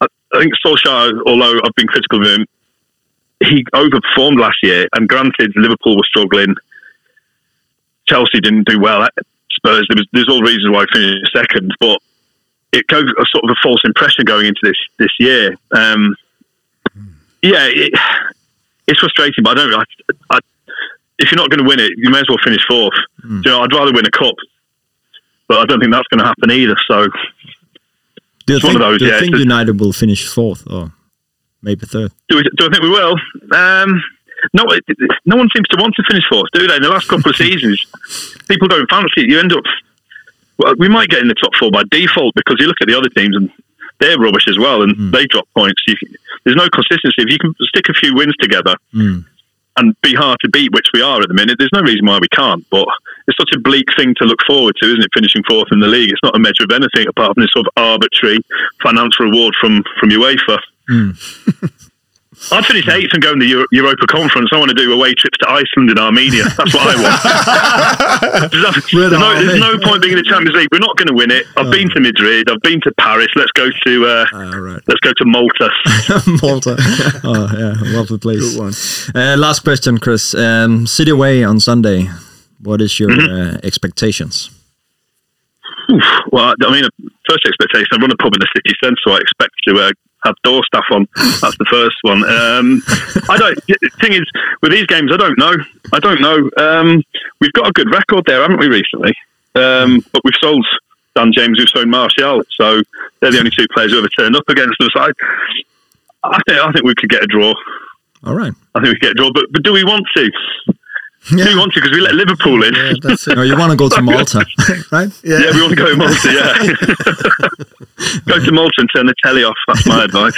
I, I think Solskjaer, although I've been critical of him, he overperformed last year. And granted, Liverpool were struggling. Chelsea didn't do well. Spurs, there was, there's all reasons why I finished second, but it gave a sort of a false impression going into this this year. Um, yeah, it, it's frustrating, but I don't. I, I, if you're not going to win it, you may as well finish fourth. Mm. You know, I'd rather win a cup, but I don't think that's going to happen either. So, do you think, those, do you yeah, think United will finish fourth or maybe third? Do, we, do I think we will? Um, no, no one seems to want to finish fourth, do they? In the last couple of seasons, people don't fancy it. You end up, well, we might get in the top four by default because you look at the other teams and they're rubbish as well, and mm. they drop points. You, there's no consistency. If you can stick a few wins together mm. and be hard to beat, which we are at the minute, there's no reason why we can't. But it's such a bleak thing to look forward to, isn't it? Finishing fourth in the league, it's not a measure of anything apart from this sort of arbitrary financial reward from from UEFA. Mm. I'd finish eighth and go in the Euro- Europa Conference. I want to do away trips to Iceland and Armenia. That's what I want. there's, no, there's, no, point being in the Champions League. We're not going to win it. I've oh. been to Madrid. I've been to Paris. Let's go to uh, oh, right. let's go to Malta. Malta. Oh yeah, lovely place. Good one. Uh, last question, Chris. Um, City away on Sunday. What is your mm-hmm. uh, expectations? Oof. Well, I mean, first expectation. I run a pub in the city centre, so I expect to uh, have door staff on. That's the first one. Um, I don't. Thing is, with these games, I don't know. I don't know. Um, we've got a good record there, haven't we, recently? Um, but we've sold Dan James, we've sold Martial, so they're the only two players who ever turned up against us. I, I think I think we could get a draw. All right. I think we could get a draw, but but do we want to? Yeah. We want to because we let Liverpool in. Yeah, that's it. no, you want to go to Malta, right? Yeah. yeah, we want to go to Malta. Yeah, go to Malta and turn the telly off. That's my advice.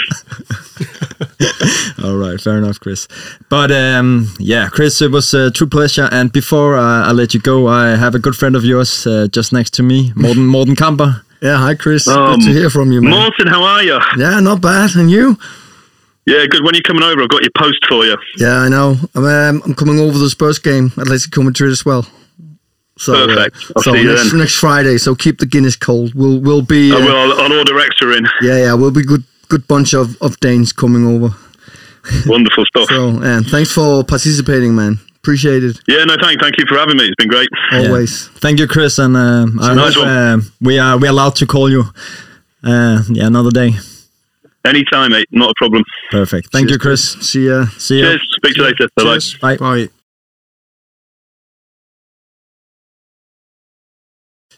All right, fair enough, Chris. But um, yeah, Chris, it was a true pleasure. And before uh, I let you go, I have a good friend of yours uh, just next to me, Morten Morten Kamper. Yeah, hi Chris. Um, good to hear from you, man. Morten, how are you? Yeah, not bad. And you? Yeah, good. When are you coming over? I've got your post for you. Yeah, I know. I'm, um, I'm coming over the Spurs game i'd at Atletico Madrid as well. So, Perfect. Uh, so next, next, Friday. So keep the Guinness cold. We'll we'll be. Uh, well, I'll, I'll, order extra in. Yeah, yeah. We'll be good good bunch of, of Danes coming over. Wonderful stuff. so, and thanks for participating, man. Appreciate it. Yeah, no, thank thank you for having me. It's been great. Always. Yeah. Thank you, Chris, and uh, I nice hope, uh, we are we allowed to call you. Uh, yeah, another day. Anytime, mate. Not a problem. Perfect. Thank Cheers, you, Chris. See ya. See ya. Cheers. Speak to you later. Bye-bye. Bye. Bye.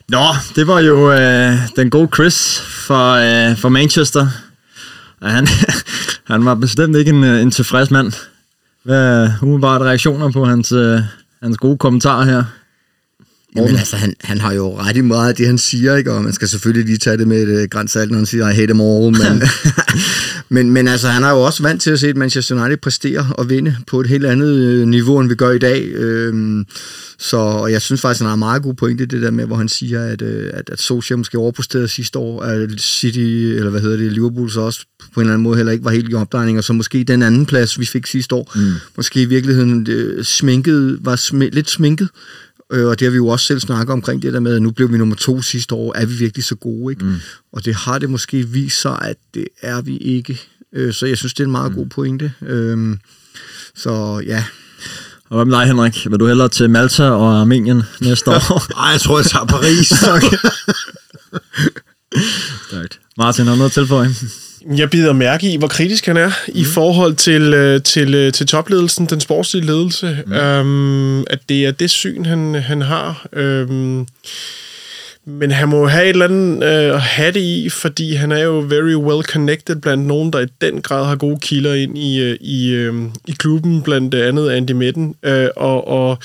Nå, det var jo øh, den gode Chris fra, øh, fra Manchester. Og han, han var bestemt ikke en, øh, en tilfreds mand. Hvad er umiddelbart reaktioner på hans, øh, hans gode kommentarer her? Jamen altså, han, han har jo ret i meget af det, han siger, ikke? og man skal selvfølgelig lige tage det med et uh, grænsalt, når han siger, I hate them all, men, men, men altså, han er jo også vant til at se, at Manchester United præstere og vinde på et helt andet øh, niveau, end vi gør i dag. Øhm, så og jeg synes faktisk, han har en meget god pointe, det der med, hvor han siger, at, øh, at, at Solskjaer måske overpræsterede sidste år, at City, eller hvad hedder det, Liverpool så også på en eller anden måde heller ikke var helt i opdrejning, og så måske den anden plads, vi fik sidste år, mm. måske i virkeligheden øh, sminket, var sm- lidt sminket, Øh, og det har vi jo også selv snakket omkring det der med, at nu blev vi nummer to sidste år, er vi virkelig så gode, ikke? Mm. Og det har det måske vist sig, at det er vi ikke. Øh, så jeg synes, det er en meget mm. god pointe. Øh, så ja. Og hvad med dig, Henrik? Vil du hellere til Malta og Armenien næste år? Nej, jeg tror, jeg tager Paris. Stærkt. Martin, har du noget at tilføje? Jeg bider mærke i, hvor kritisk han er mm. i forhold til, øh, til, øh, til topledelsen, den sportslige ledelse. Mm. Øhm, at det er det syn, han, han har. Øhm, men han må have et eller andet øh, at have det i, fordi han er jo very well connected blandt nogen, der i den grad har gode kilder ind i, øh, i, øh, i klubben, blandt andet Andy Midden. Øh, og, og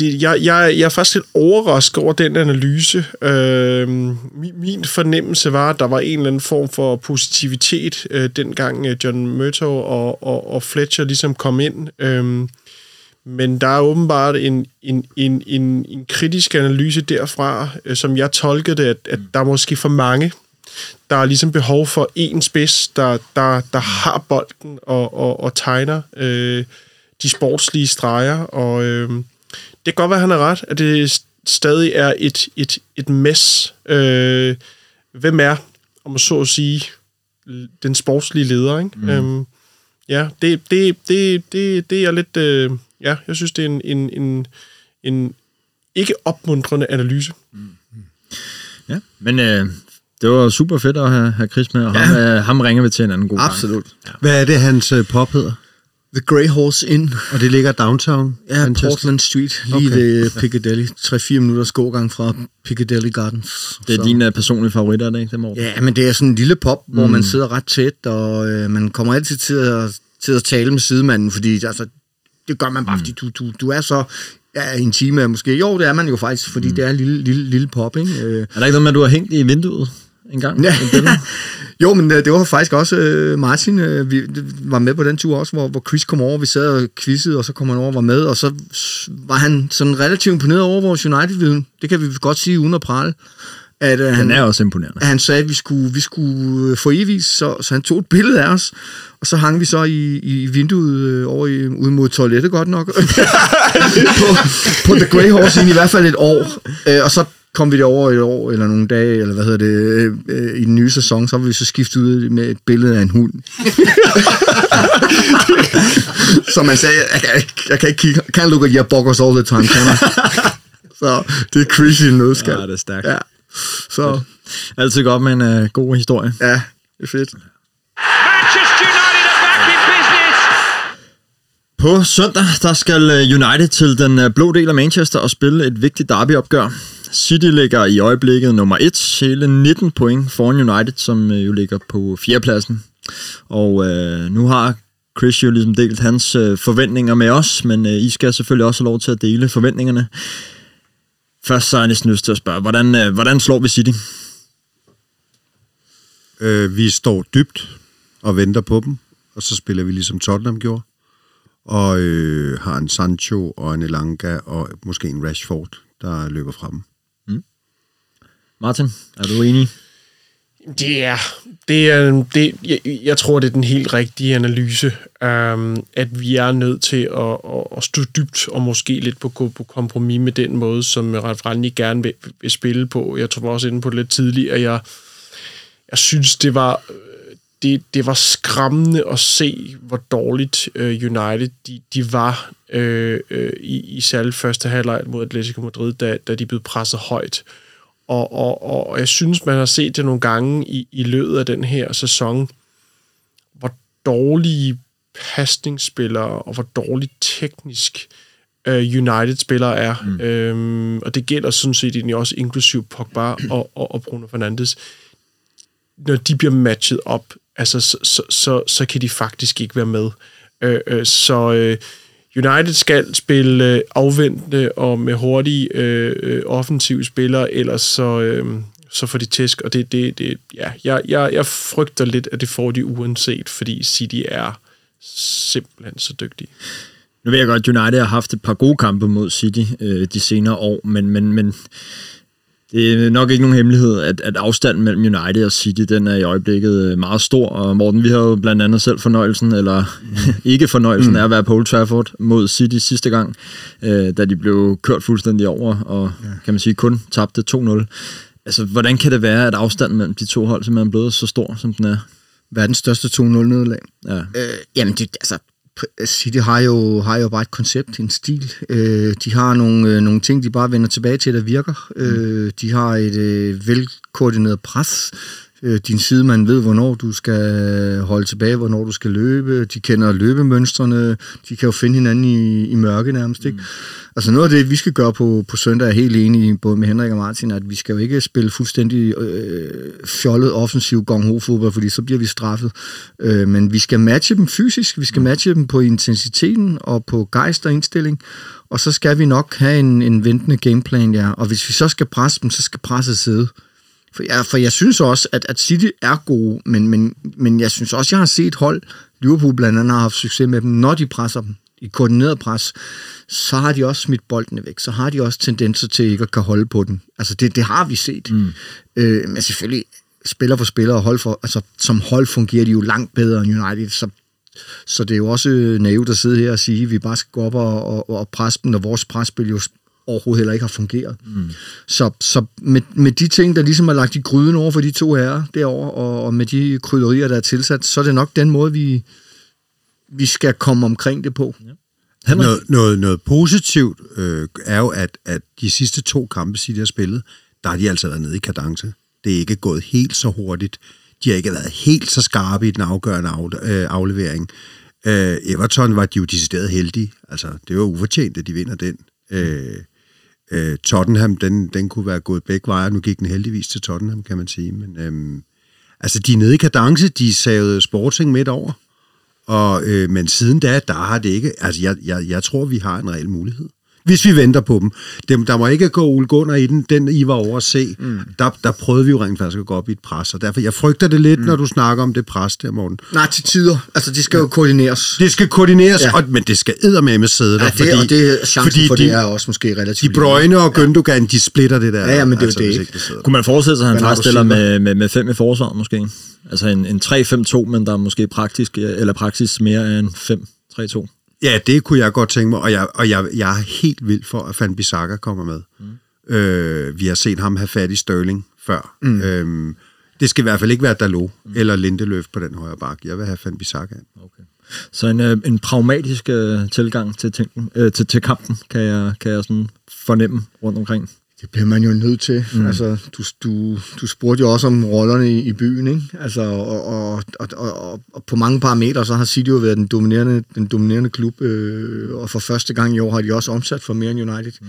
jeg, jeg, jeg er faktisk lidt overrasket over den analyse. Øh, min, min fornemmelse var, at der var en eller anden form for positivitet, øh, dengang øh, John Murtaugh og, og, og Fletcher ligesom kom ind. Øh, men der er åbenbart en, en, en, en, en kritisk analyse derfra, øh, som jeg tolkede det, at, at der er måske for mange. Der er ligesom behov for en spids, der, der, der har bolden og, og, og tegner øh, de sportslige streger. Og øh, det kan godt være, at han er ret, at det stadig er et, et, et mess. Øh, hvem er, om så at sige, den sportslige leder? Ikke? Mm. Øhm, ja, det, det, det, det, det er lidt... Øh, ja, jeg synes, det er en, en, en, en ikke opmuntrende analyse. Mm. Ja, men øh, det var super fedt at have, have Chris med, og ja. ham, øh, ham ringer vi til en anden god Absolut. gang. Ja. Hvad er det, hans øh, pop hedder? The Grey Horse Inn. Og det ligger downtown? Ja, Manchester. Portland Street, lige okay. ved Piccadilly. 3-4 minutters gågang fra Piccadilly Gardens. Det er Så. dine personlige favoritter, er det ikke? Dem ja, men det er sådan en lille pop, mm. hvor man sidder ret tæt, og øh, man kommer altid til at, til at tale med sidemanden, fordi altså, det gør man bare, mm. fordi du, du, du er så ja, intim måske. Jo, det er man jo faktisk, fordi mm. det er en lille, lille, lille pop, ikke? Øh. Er der ikke noget med, at du har hængt i vinduet en gang? Ja. jo, men øh, det var faktisk også øh, Martin, øh, vi var med på den tur også, hvor, hvor Chris kom over, vi sad og quizzede, og så kom han over og var med, og så var han sådan relativt imponeret over vores United-viden. Det kan vi godt sige uden at prale at uh, han er også imponerende. At han sagde, at vi skulle, vi skulle få evigt, så, så han tog et billede af os, og så hang vi så i, i vinduet øh, over i, ude mod toilettet godt nok, på, på The Grey Horse i hvert fald et år, uh, og så kom vi derover et år, eller nogle dage, eller hvad hedder det, uh, i den nye sæson, så var vi så skiftet ud med et billede af en hund. så man sagde, jeg, jeg, jeg kan ikke kigge, can't look at your boggers all the time, kan Så det er crazy nødskal. Ja, det er stærkt. Ja. Så. Altid godt med en uh, god historie. Ja, det er fedt. På søndag, der skal United til den blå del af Manchester og spille et vigtigt derbyopgør. City ligger i øjeblikket nummer 1, hele 19 point foran United, som øh, jo ligger på fjerdepladsen. Og øh, nu har Chris jo ligesom delt hans øh, forventninger med os, men øh, I skal selvfølgelig også have lov til at dele forventningerne. Først så er jeg næsten lyst til at spørge, hvordan, øh, hvordan slår vi City? Øh, vi står dybt og venter på dem, og så spiller vi ligesom Tottenham gjorde, og øh, har en Sancho og en Elanga og måske en Rashford, der løber frem. Martin, er du enig? Det er, det er det, jeg, jeg tror, det er den helt rigtige analyse, øhm, at vi er nødt til at, at, at stå dybt og måske lidt på, på kompromis med den måde, som Ralf Rangnick gerne vil, vil spille på. Jeg tror også inde på det lidt tidligere, jeg, jeg synes, det var, det, det var skræmmende at se, hvor dårligt øh, United de, de var øh, øh, i, i særligt første halvleg mod Atletico Madrid, da, da de blev presset højt. Og, og, og jeg synes, man har set det nogle gange i, i løbet af den her sæson, hvor dårlige pasningsspillere og hvor dårligt teknisk uh, United-spillere er. Mm. Øhm, og det gælder sådan set egentlig også inklusiv Pogba og, og, og Bruno Fernandes. Når de bliver matchet op, altså, så, så, så, så kan de faktisk ikke være med. Øh, øh, så... Øh, United skal spille øh, afventende og med hurtige øh, øh, offensive spillere, ellers så, øh, så får de tæsk, og det, det, det ja, jeg, jeg, jeg frygter lidt, at det får de uanset, fordi City er simpelthen så dygtige. Nu ved jeg godt, at United har haft et par gode kampe mod City øh, de senere år, men, men, men det er nok ikke nogen hemmelighed, at, at afstanden mellem United og City, den er i øjeblikket øh, meget stor. Og Morten, vi har jo blandt andet selv fornøjelsen, eller ikke fornøjelsen, mm. af at være på Old Trafford mod City sidste gang, øh, da de blev kørt fuldstændig over, og ja. kan man sige kun tabte 2-0. Altså, hvordan kan det være, at afstanden mellem de to hold simpelthen er blevet så stor, som den er? Verdens største 2-0-nederlag. Ja. Øh, jamen, det, altså, City har jo, har jo bare et koncept, en stil. Øh, de har nogle, øh, nogle ting, de bare vender tilbage til, der virker. Øh, de har et øh, velkoordineret pres. Øh, din sidemand ved, hvornår du skal holde tilbage, hvornår du skal løbe. De kender løbemønstrene. De kan jo finde hinanden i, i mørke nærmest. Ikke? Mm. Altså noget af det, vi skal gøre på, på søndag, er helt enig både med Henrik og Martin, at vi skal jo ikke spille fuldstændig øh, fjollet offensiv gong ho fodbold, fordi så bliver vi straffet. Øh, men vi skal matche dem fysisk, vi skal matche dem på intensiteten og på gejst og indstilling, og så skal vi nok have en, en ventende gameplan, ja. Og hvis vi så skal presse dem, så skal presset sidde. For jeg, for jeg synes også, at, at City er gode, men, men, men jeg synes også, jeg har set hold, Liverpool blandt andet har haft succes med dem, når de presser dem i koordineret pres, så har de også smidt boldene væk. Så har de også tendenser til ikke at kan holde på den. Altså det, det har vi set. Mm. Øh, men selvfølgelig, spiller for spiller og hold for, altså, som hold fungerer de jo langt bedre end United, så så det er jo også naivt at sidde her og sige, at vi bare skal gå op og, og, og presse dem, når vores presspil jo overhovedet heller ikke har fungeret. Mm. Så, så med, med de ting, der ligesom er lagt i gryden over for de to herrer derovre, og, og med de krydderier, der er tilsat, så er det nok den måde, vi, vi skal komme omkring det på. Ja. Noget, noget, noget positivt øh, er jo, at, at de sidste to kampe, de har spillet, der har de altså været nede i kadence. Det er ikke gået helt så hurtigt. De har ikke været helt så skarpe i den afgørende af, øh, aflevering. Øh, Everton var de jo decideret heldige. Altså, det var ufortjent, at de vinder den. Øh, øh, Tottenham, den, den kunne være gået begge veje. Nu gik den heldigvis til Tottenham, kan man sige. Men øh, altså, de er nede i kadence. De savede Sporting midt over. Og, øh, men siden da, der har det ikke... Altså, jeg, jeg, jeg tror, vi har en reel mulighed hvis vi venter på dem. dem der må ikke gå Ole Gunnar i den, den I var over at se. Mm. Der, der prøvede vi jo rent faktisk at gå op i et pres, og derfor jeg frygter det lidt, mm. når du snakker om det pres der, Morten. Nej, til tider. Altså, det skal ja. jo koordineres. Det skal koordineres, ja. og, men det skal med sidde der. Ja, det, fordi, og det, chancen fordi for de, det er også måske relativt. De Brøgne og Gündogan, ja. de splitter det der. Ja, ja men det er altså, jo det. det Kunne man forestille sig, at han faktisk stiller med, med, med fem i forsvaret måske? Altså en, en 3-5-2, men der er måske praktisk, eller praksis mere end 5-3-2. Ja, det kunne jeg godt tænke mig, og jeg, og jeg, jeg er helt vild for, at Van Bissaka kommer med. Mm. Øh, vi har set ham have fat i Sterling før. Mm. Øhm, det skal i hvert fald ikke være Dalot mm. eller Lindeløf på den højre bak. Jeg vil have Van Bissaka. Okay. Så en, øh, en pragmatisk øh, tilgang til, tænken, øh, til, til kampen, kan jeg, kan jeg sådan fornemme rundt omkring. Det bliver man jo nødt til. Mm. Altså, du, du, du spurgte jo også om rollerne i, i byen, ikke? Altså, og, og, og, og, og på mange parametre, så har City jo været den dominerende, den dominerende klub, øh, og for første gang i år har de også omsat for mere end United. Mm.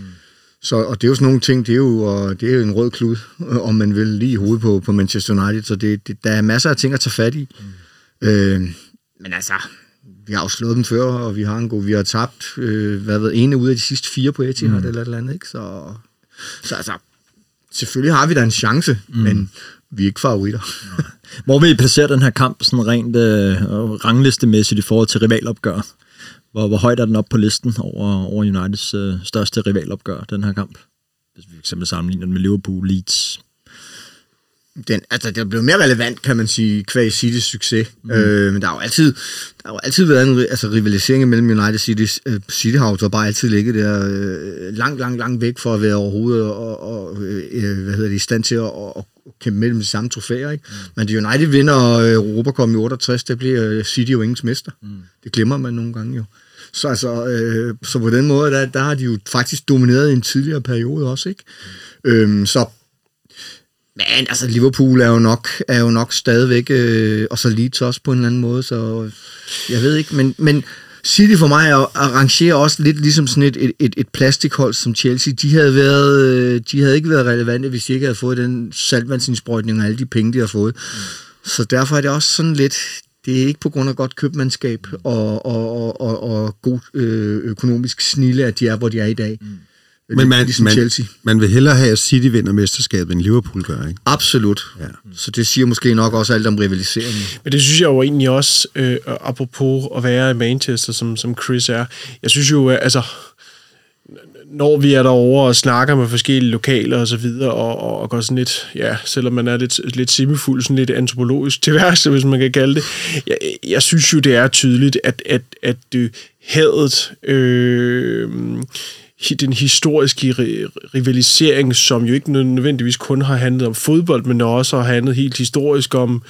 Så, og det er jo sådan nogle ting, det er jo, og det er jo en rød klud, om man vil lige i hovedet på, på Manchester United, så det, det, der er masser af ting at tage fat i. Mm. Øh, men altså, vi har jo slået dem før, og vi har en god, vi har tabt, øh, hvad ved, ene ud af de sidste fire på Etihad, mm. eller et eller andet, ikke? Så så altså, selvfølgelig har vi da en chance, mm. men vi er ikke favoritter. Hvor vil I placere den her kamp sådan rent øh, ranglistemæssigt i forhold til rivalopgør? Hvor, hvor højt er den op på listen over, over Uniteds øh, største rivalopgør, den her kamp? Hvis vi eksempel sammenligner den med Liverpool, Leeds, den, altså, det blev mere relevant, kan man sige, kvæg City's succes. Mm. Øh, men der har jo altid, der har jo altid været en altså, rivalisering mellem United City. Uh, City har jo bare altid ligget der øh, langt, langt, langt væk for at være overhovedet og, og øh, hvad hedder det, i stand til at og, kæmpe mellem de samme trofæer. Ikke? Mm. Men det United vinder Europa kom i 68, det bliver City jo ingens mester. Mm. Det glemmer man nogle gange jo. Så, altså, øh, så på den måde, der, der har de jo faktisk domineret i en tidligere periode også. Ikke? Mm. Øhm, så men altså, Liverpool er jo nok, er jo nok stadigvæk, øh, og så Leeds også på en eller anden måde, så jeg ved ikke, men, men City for mig arrangerer også lidt ligesom sådan et, et, et, et plastikhold som Chelsea. De havde, været, øh, de havde ikke været relevante, hvis de ikke havde fået den saltvandsindsprøjtning og alle de penge, de har fået. Mm. Så derfor er det også sådan lidt, det er ikke på grund af godt købmandskab og, og, og, og, og god øh, økonomisk snille, at de er, hvor de er i dag. Mm. Men man, ligesom man, Chelsea. man vil hellere have, at City vinder mesterskabet, end Liverpool gør, ikke? Absolut. Ja. Så det siger måske nok også alt om rivaliseringen. Men det synes jeg jo egentlig også, øh, apropos at være i Manchester, som, som Chris er. Jeg synes jo, altså når vi er derovre og snakker med forskellige lokaler og så videre, og, og, og går sådan lidt, ja, selvom man er lidt, lidt simifuld, sådan lidt antropologisk til værste, hvis man kan kalde det, jeg, jeg synes jo, det er tydeligt, at, at, at det hadet, øh, den historiske rivalisering, som jo ikke nødvendigvis kun har handlet om fodbold, men også har handlet helt historisk om,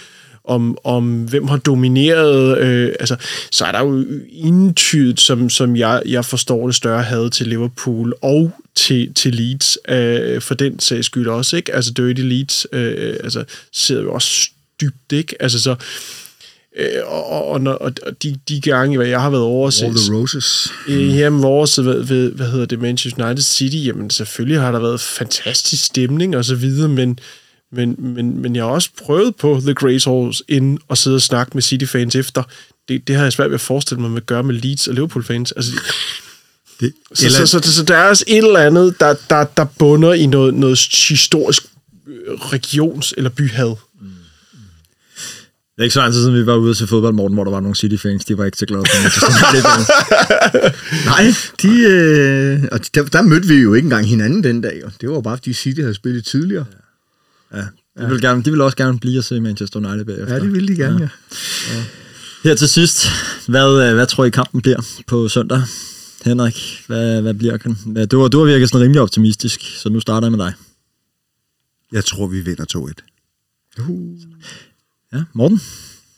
om, om hvem har domineret, øh, altså, så er der jo indtydet, som, som jeg, jeg forstår det større had til Liverpool, og til, til Leeds, øh, for den sags skyld også, ikke? Altså Dirty Leeds, øh, øh altså sidder jo også dybt, ikke? Altså så, øh, og, og, og, og de, de gange, hvad jeg har været over All the Roses. Øh, Jamen, vores, hvad, ved, hvad hedder det, Manchester United City, jamen selvfølgelig har der været fantastisk stemning og så videre, men, men, men, men jeg har også prøvet på The Grace Halls ind og sidde og snakke med City-fans efter. Det, det har jeg svært ved at forestille mig, at gøre med Leeds og Liverpool-fans. Altså, Det, så, så, så, så, så der er også et eller andet, der, der, der bunder i noget, noget historisk øh, regions- eller byhad. Det er ikke så lang tid siden, vi var ude til fodbold, Morten, hvor der var nogle City-fans, de var ikke så glade for Manchester United. Nej, de, øh, og der, der mødte vi jo ikke engang hinanden den dag. Og det var bare, fordi City havde spillet tidligere. ja, de, vil gerne, de vil også gerne blive at se Manchester United bagefter. Ja, det ville de gerne, ja. Her til sidst, hvad, øh, hvad tror I kampen bliver på søndag? Henrik, hvad, hvad bliver den? Ja, Du du har virket sådan rimelig optimistisk, så nu starter jeg med dig. Jeg tror, vi vinder 2-1. Ja, Morten?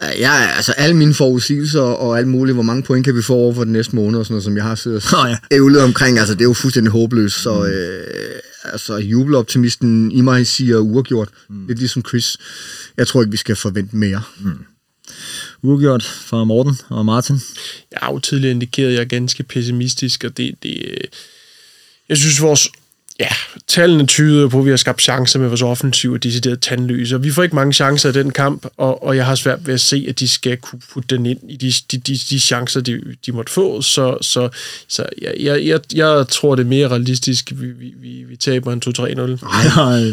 Ja, altså alle mine forudsigelser og alt muligt, hvor mange point kan vi få over for den næste måned og sådan noget, som jeg har siddet og ja. ævlet omkring, altså det er jo fuldstændig håbløst, så øh, altså jubeloptimisten i mig siger uafgjort, mm. lidt ligesom Chris. Jeg tror ikke, vi skal forvente mere. Uafgjort fra Morten og Martin. Jeg har jo tidligere indikeret, at jeg er ganske pessimistisk, og det, det øh, jeg synes, vores ja, tallene tyder på, at vi har skabt chancer med vores offensiv og decideret tandløse, og vi får ikke mange chancer i den kamp, og, og jeg har svært ved at se, at de skal kunne putte den ind i de, de, de, de chancer, de, de måtte få, så, så, så jeg, jeg, jeg, jeg tror, det er mere realistisk, vi, vi, vi, vi taber en 2-3-0. Nej.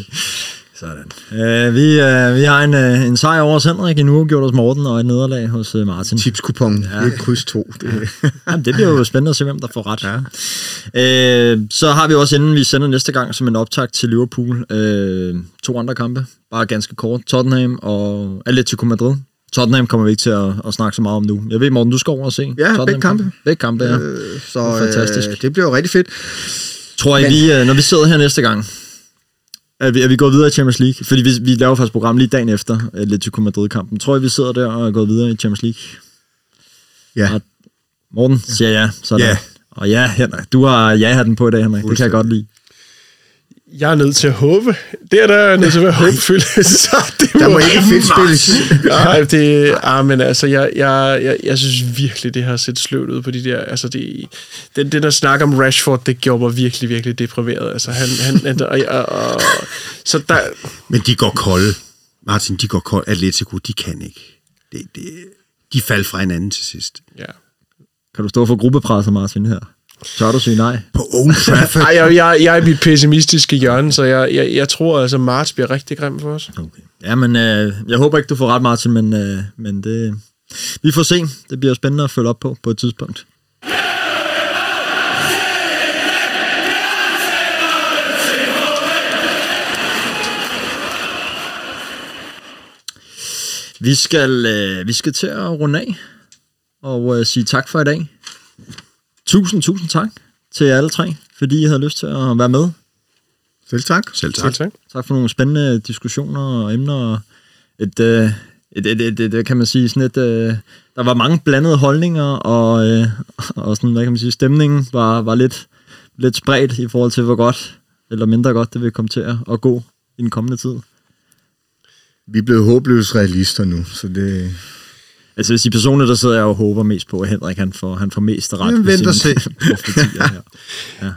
Sådan. Øh, vi, øh, vi har en, øh, en sejr over os Henrik, en uafgjort hos Morten og et nederlag hos øh, Martin. Tipskupon, ja. det er kryds 2. Det, Jamen, det bliver jo spændende at se, hvem der får ret. Ja. Øh, så har vi også, inden vi sender næste gang, som en optag til Liverpool, øh, to andre kampe, bare ganske kort. Tottenham og Atletico Madrid. Tottenham kommer vi ikke til at, at snakke så meget om nu. Jeg ved, Morten, du skal over og se. Tottenham begge kampe. Begge kampe, ja. øh, så Det er fantastisk. Øh, det bliver jo rigtig fedt. Tror I, Men- vi, øh, når vi sidder her næste gang, er vi, er vi gået videre i Champions League? Fordi vi, vi laver faktisk program lige dagen efter Atletico Madrid-kampen. Tror I, vi sidder der og gået videre i Champions League? Ja. Og Morten siger ja. Sådan. Ja. Og ja, Henrik. Du har ja-hatten på i dag, Henrik. Det kan jeg godt lide. Jeg er nødt til at håbe. Det er der nødt til at være håbefyldt. så det Der må ikke fedt spilles. Nej, det, ah, men altså, jeg, jeg, jeg, jeg synes virkelig, det har set sløvt ud på de der, altså det, den, den der snak om Rashford, det gjorde mig virkelig, virkelig deprimeret. Altså, han, han, han og, og, og, så der, Men de går kolde. Martin, de går kolde. Atletico, de kan ikke. Det, det, de faldt fra hinanden til sidst. ja. Kan du stå for gruppepresset, Martin, her? Tør du sige nej? På Old Trafford. Ej, jeg, jeg, jeg er i mit pessimistiske hjørne, så jeg, jeg, jeg tror, altså, marts bliver rigtig grim for os. Okay. Ja, men øh, jeg håber ikke, du får ret, Martin, men, øh, men det, vi får se. Det bliver spændende at følge op på på et tidspunkt. Vi skal, øh, vi skal til at runde af og øh, sige tak for i dag. Tusind, tusind tak til jer alle tre, fordi I havde lyst til at være med. Selv tak. Selv Tak. tak. tak. Tak for nogle spændende diskussioner og emner. Et, øh, et, et, et, et, kan man sige, sådan et, øh, der var mange blandede holdninger, og, øh, og sådan, hvad kan man sige, stemningen var, var lidt, lidt spredt i forhold til, hvor godt eller mindre godt det vil komme til at, at gå i den kommende tid. Vi er blevet håbløse realister nu, så det... Altså, hvis I personligt, der sidder jeg og håber mest på, at Henrik han får, han får mest ret. Ved vent og se. profetier her.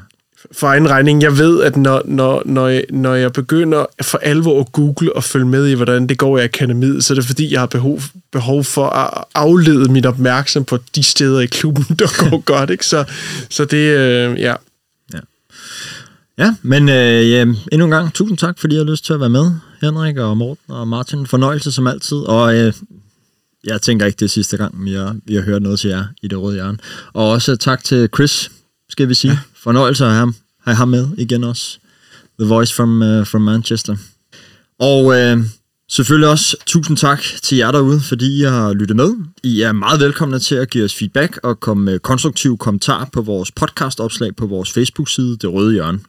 For egen regning, jeg ved, at når, når, når, jeg, når jeg begynder for alvor at google og følge med i, hvordan det går i akademiet, så er det fordi, jeg har behov, behov for at aflede min opmærksomhed på de steder i klubben, der går godt. Ikke? Så, så det, øh, ja, Ja, men øh, ja, endnu en gang, tusind tak, fordi I har lyst til at være med, Henrik og Morten og Martin. Fornøjelse som altid, og øh, jeg tænker ikke, det er sidste gang, vi har, vi har hørt noget til jer i det røde hjørne. Og også tak til Chris, skal vi sige. Ja. Fornøjelse have ham, have ham med igen også. The Voice from, uh, from Manchester. Og øh, selvfølgelig også tusind tak til jer derude, fordi I har lyttet med. I er meget velkomne til at give os feedback og komme med konstruktive kommentarer på vores podcastopslag på vores Facebook-side, Det Røde Hjørne.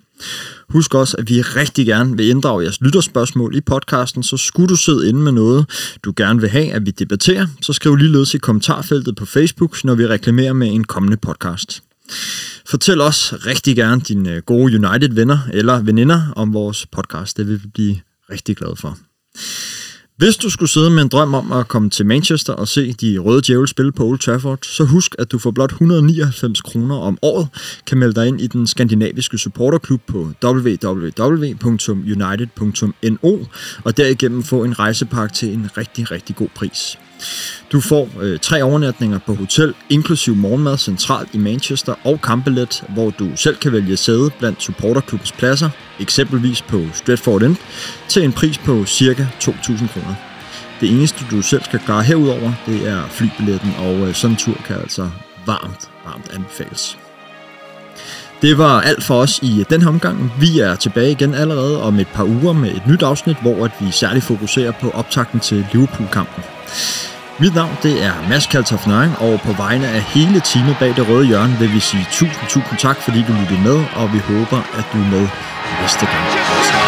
Husk også, at vi rigtig gerne vil inddrage jeres lytterspørgsmål i podcasten, så skulle du sidde inde med noget, du gerne vil have, at vi debatterer, så skriv ligeledes i kommentarfeltet på Facebook, når vi reklamerer med en kommende podcast. Fortæl os rigtig gerne dine gode United-venner eller veninder om vores podcast. Det vil vi blive rigtig glade for. Hvis du skulle sidde med en drøm om at komme til Manchester og se de røde djævel spille på Old Trafford, så husk, at du for blot 199 kroner om året kan melde dig ind i den skandinaviske supporterklub på www.united.no og derigennem få en rejsepakke til en rigtig, rigtig god pris. Du får øh, tre overnatninger på hotel, inklusiv morgenmad centralt i Manchester og kampbillet, hvor du selv kan vælge sæde blandt supporterklubbens pladser, eksempelvis på Stratford End, til en pris på ca. 2.000 kroner. Det eneste, du selv skal gøre herudover, det er flybilletten, og øh, sådan en tur kan altså varmt, varmt anbefales. Det var alt for os i den her omgang. Vi er tilbage igen allerede om et par uger med et nyt afsnit, hvor at vi særligt fokuserer på optakten til Liverpool-kampen. Mit navn det er Mads Kaltoff og på vegne af hele teamet bag det røde hjørne vil vi sige tusind, tusind tak, fordi du lyttede med, og vi håber, at du er med næste gang.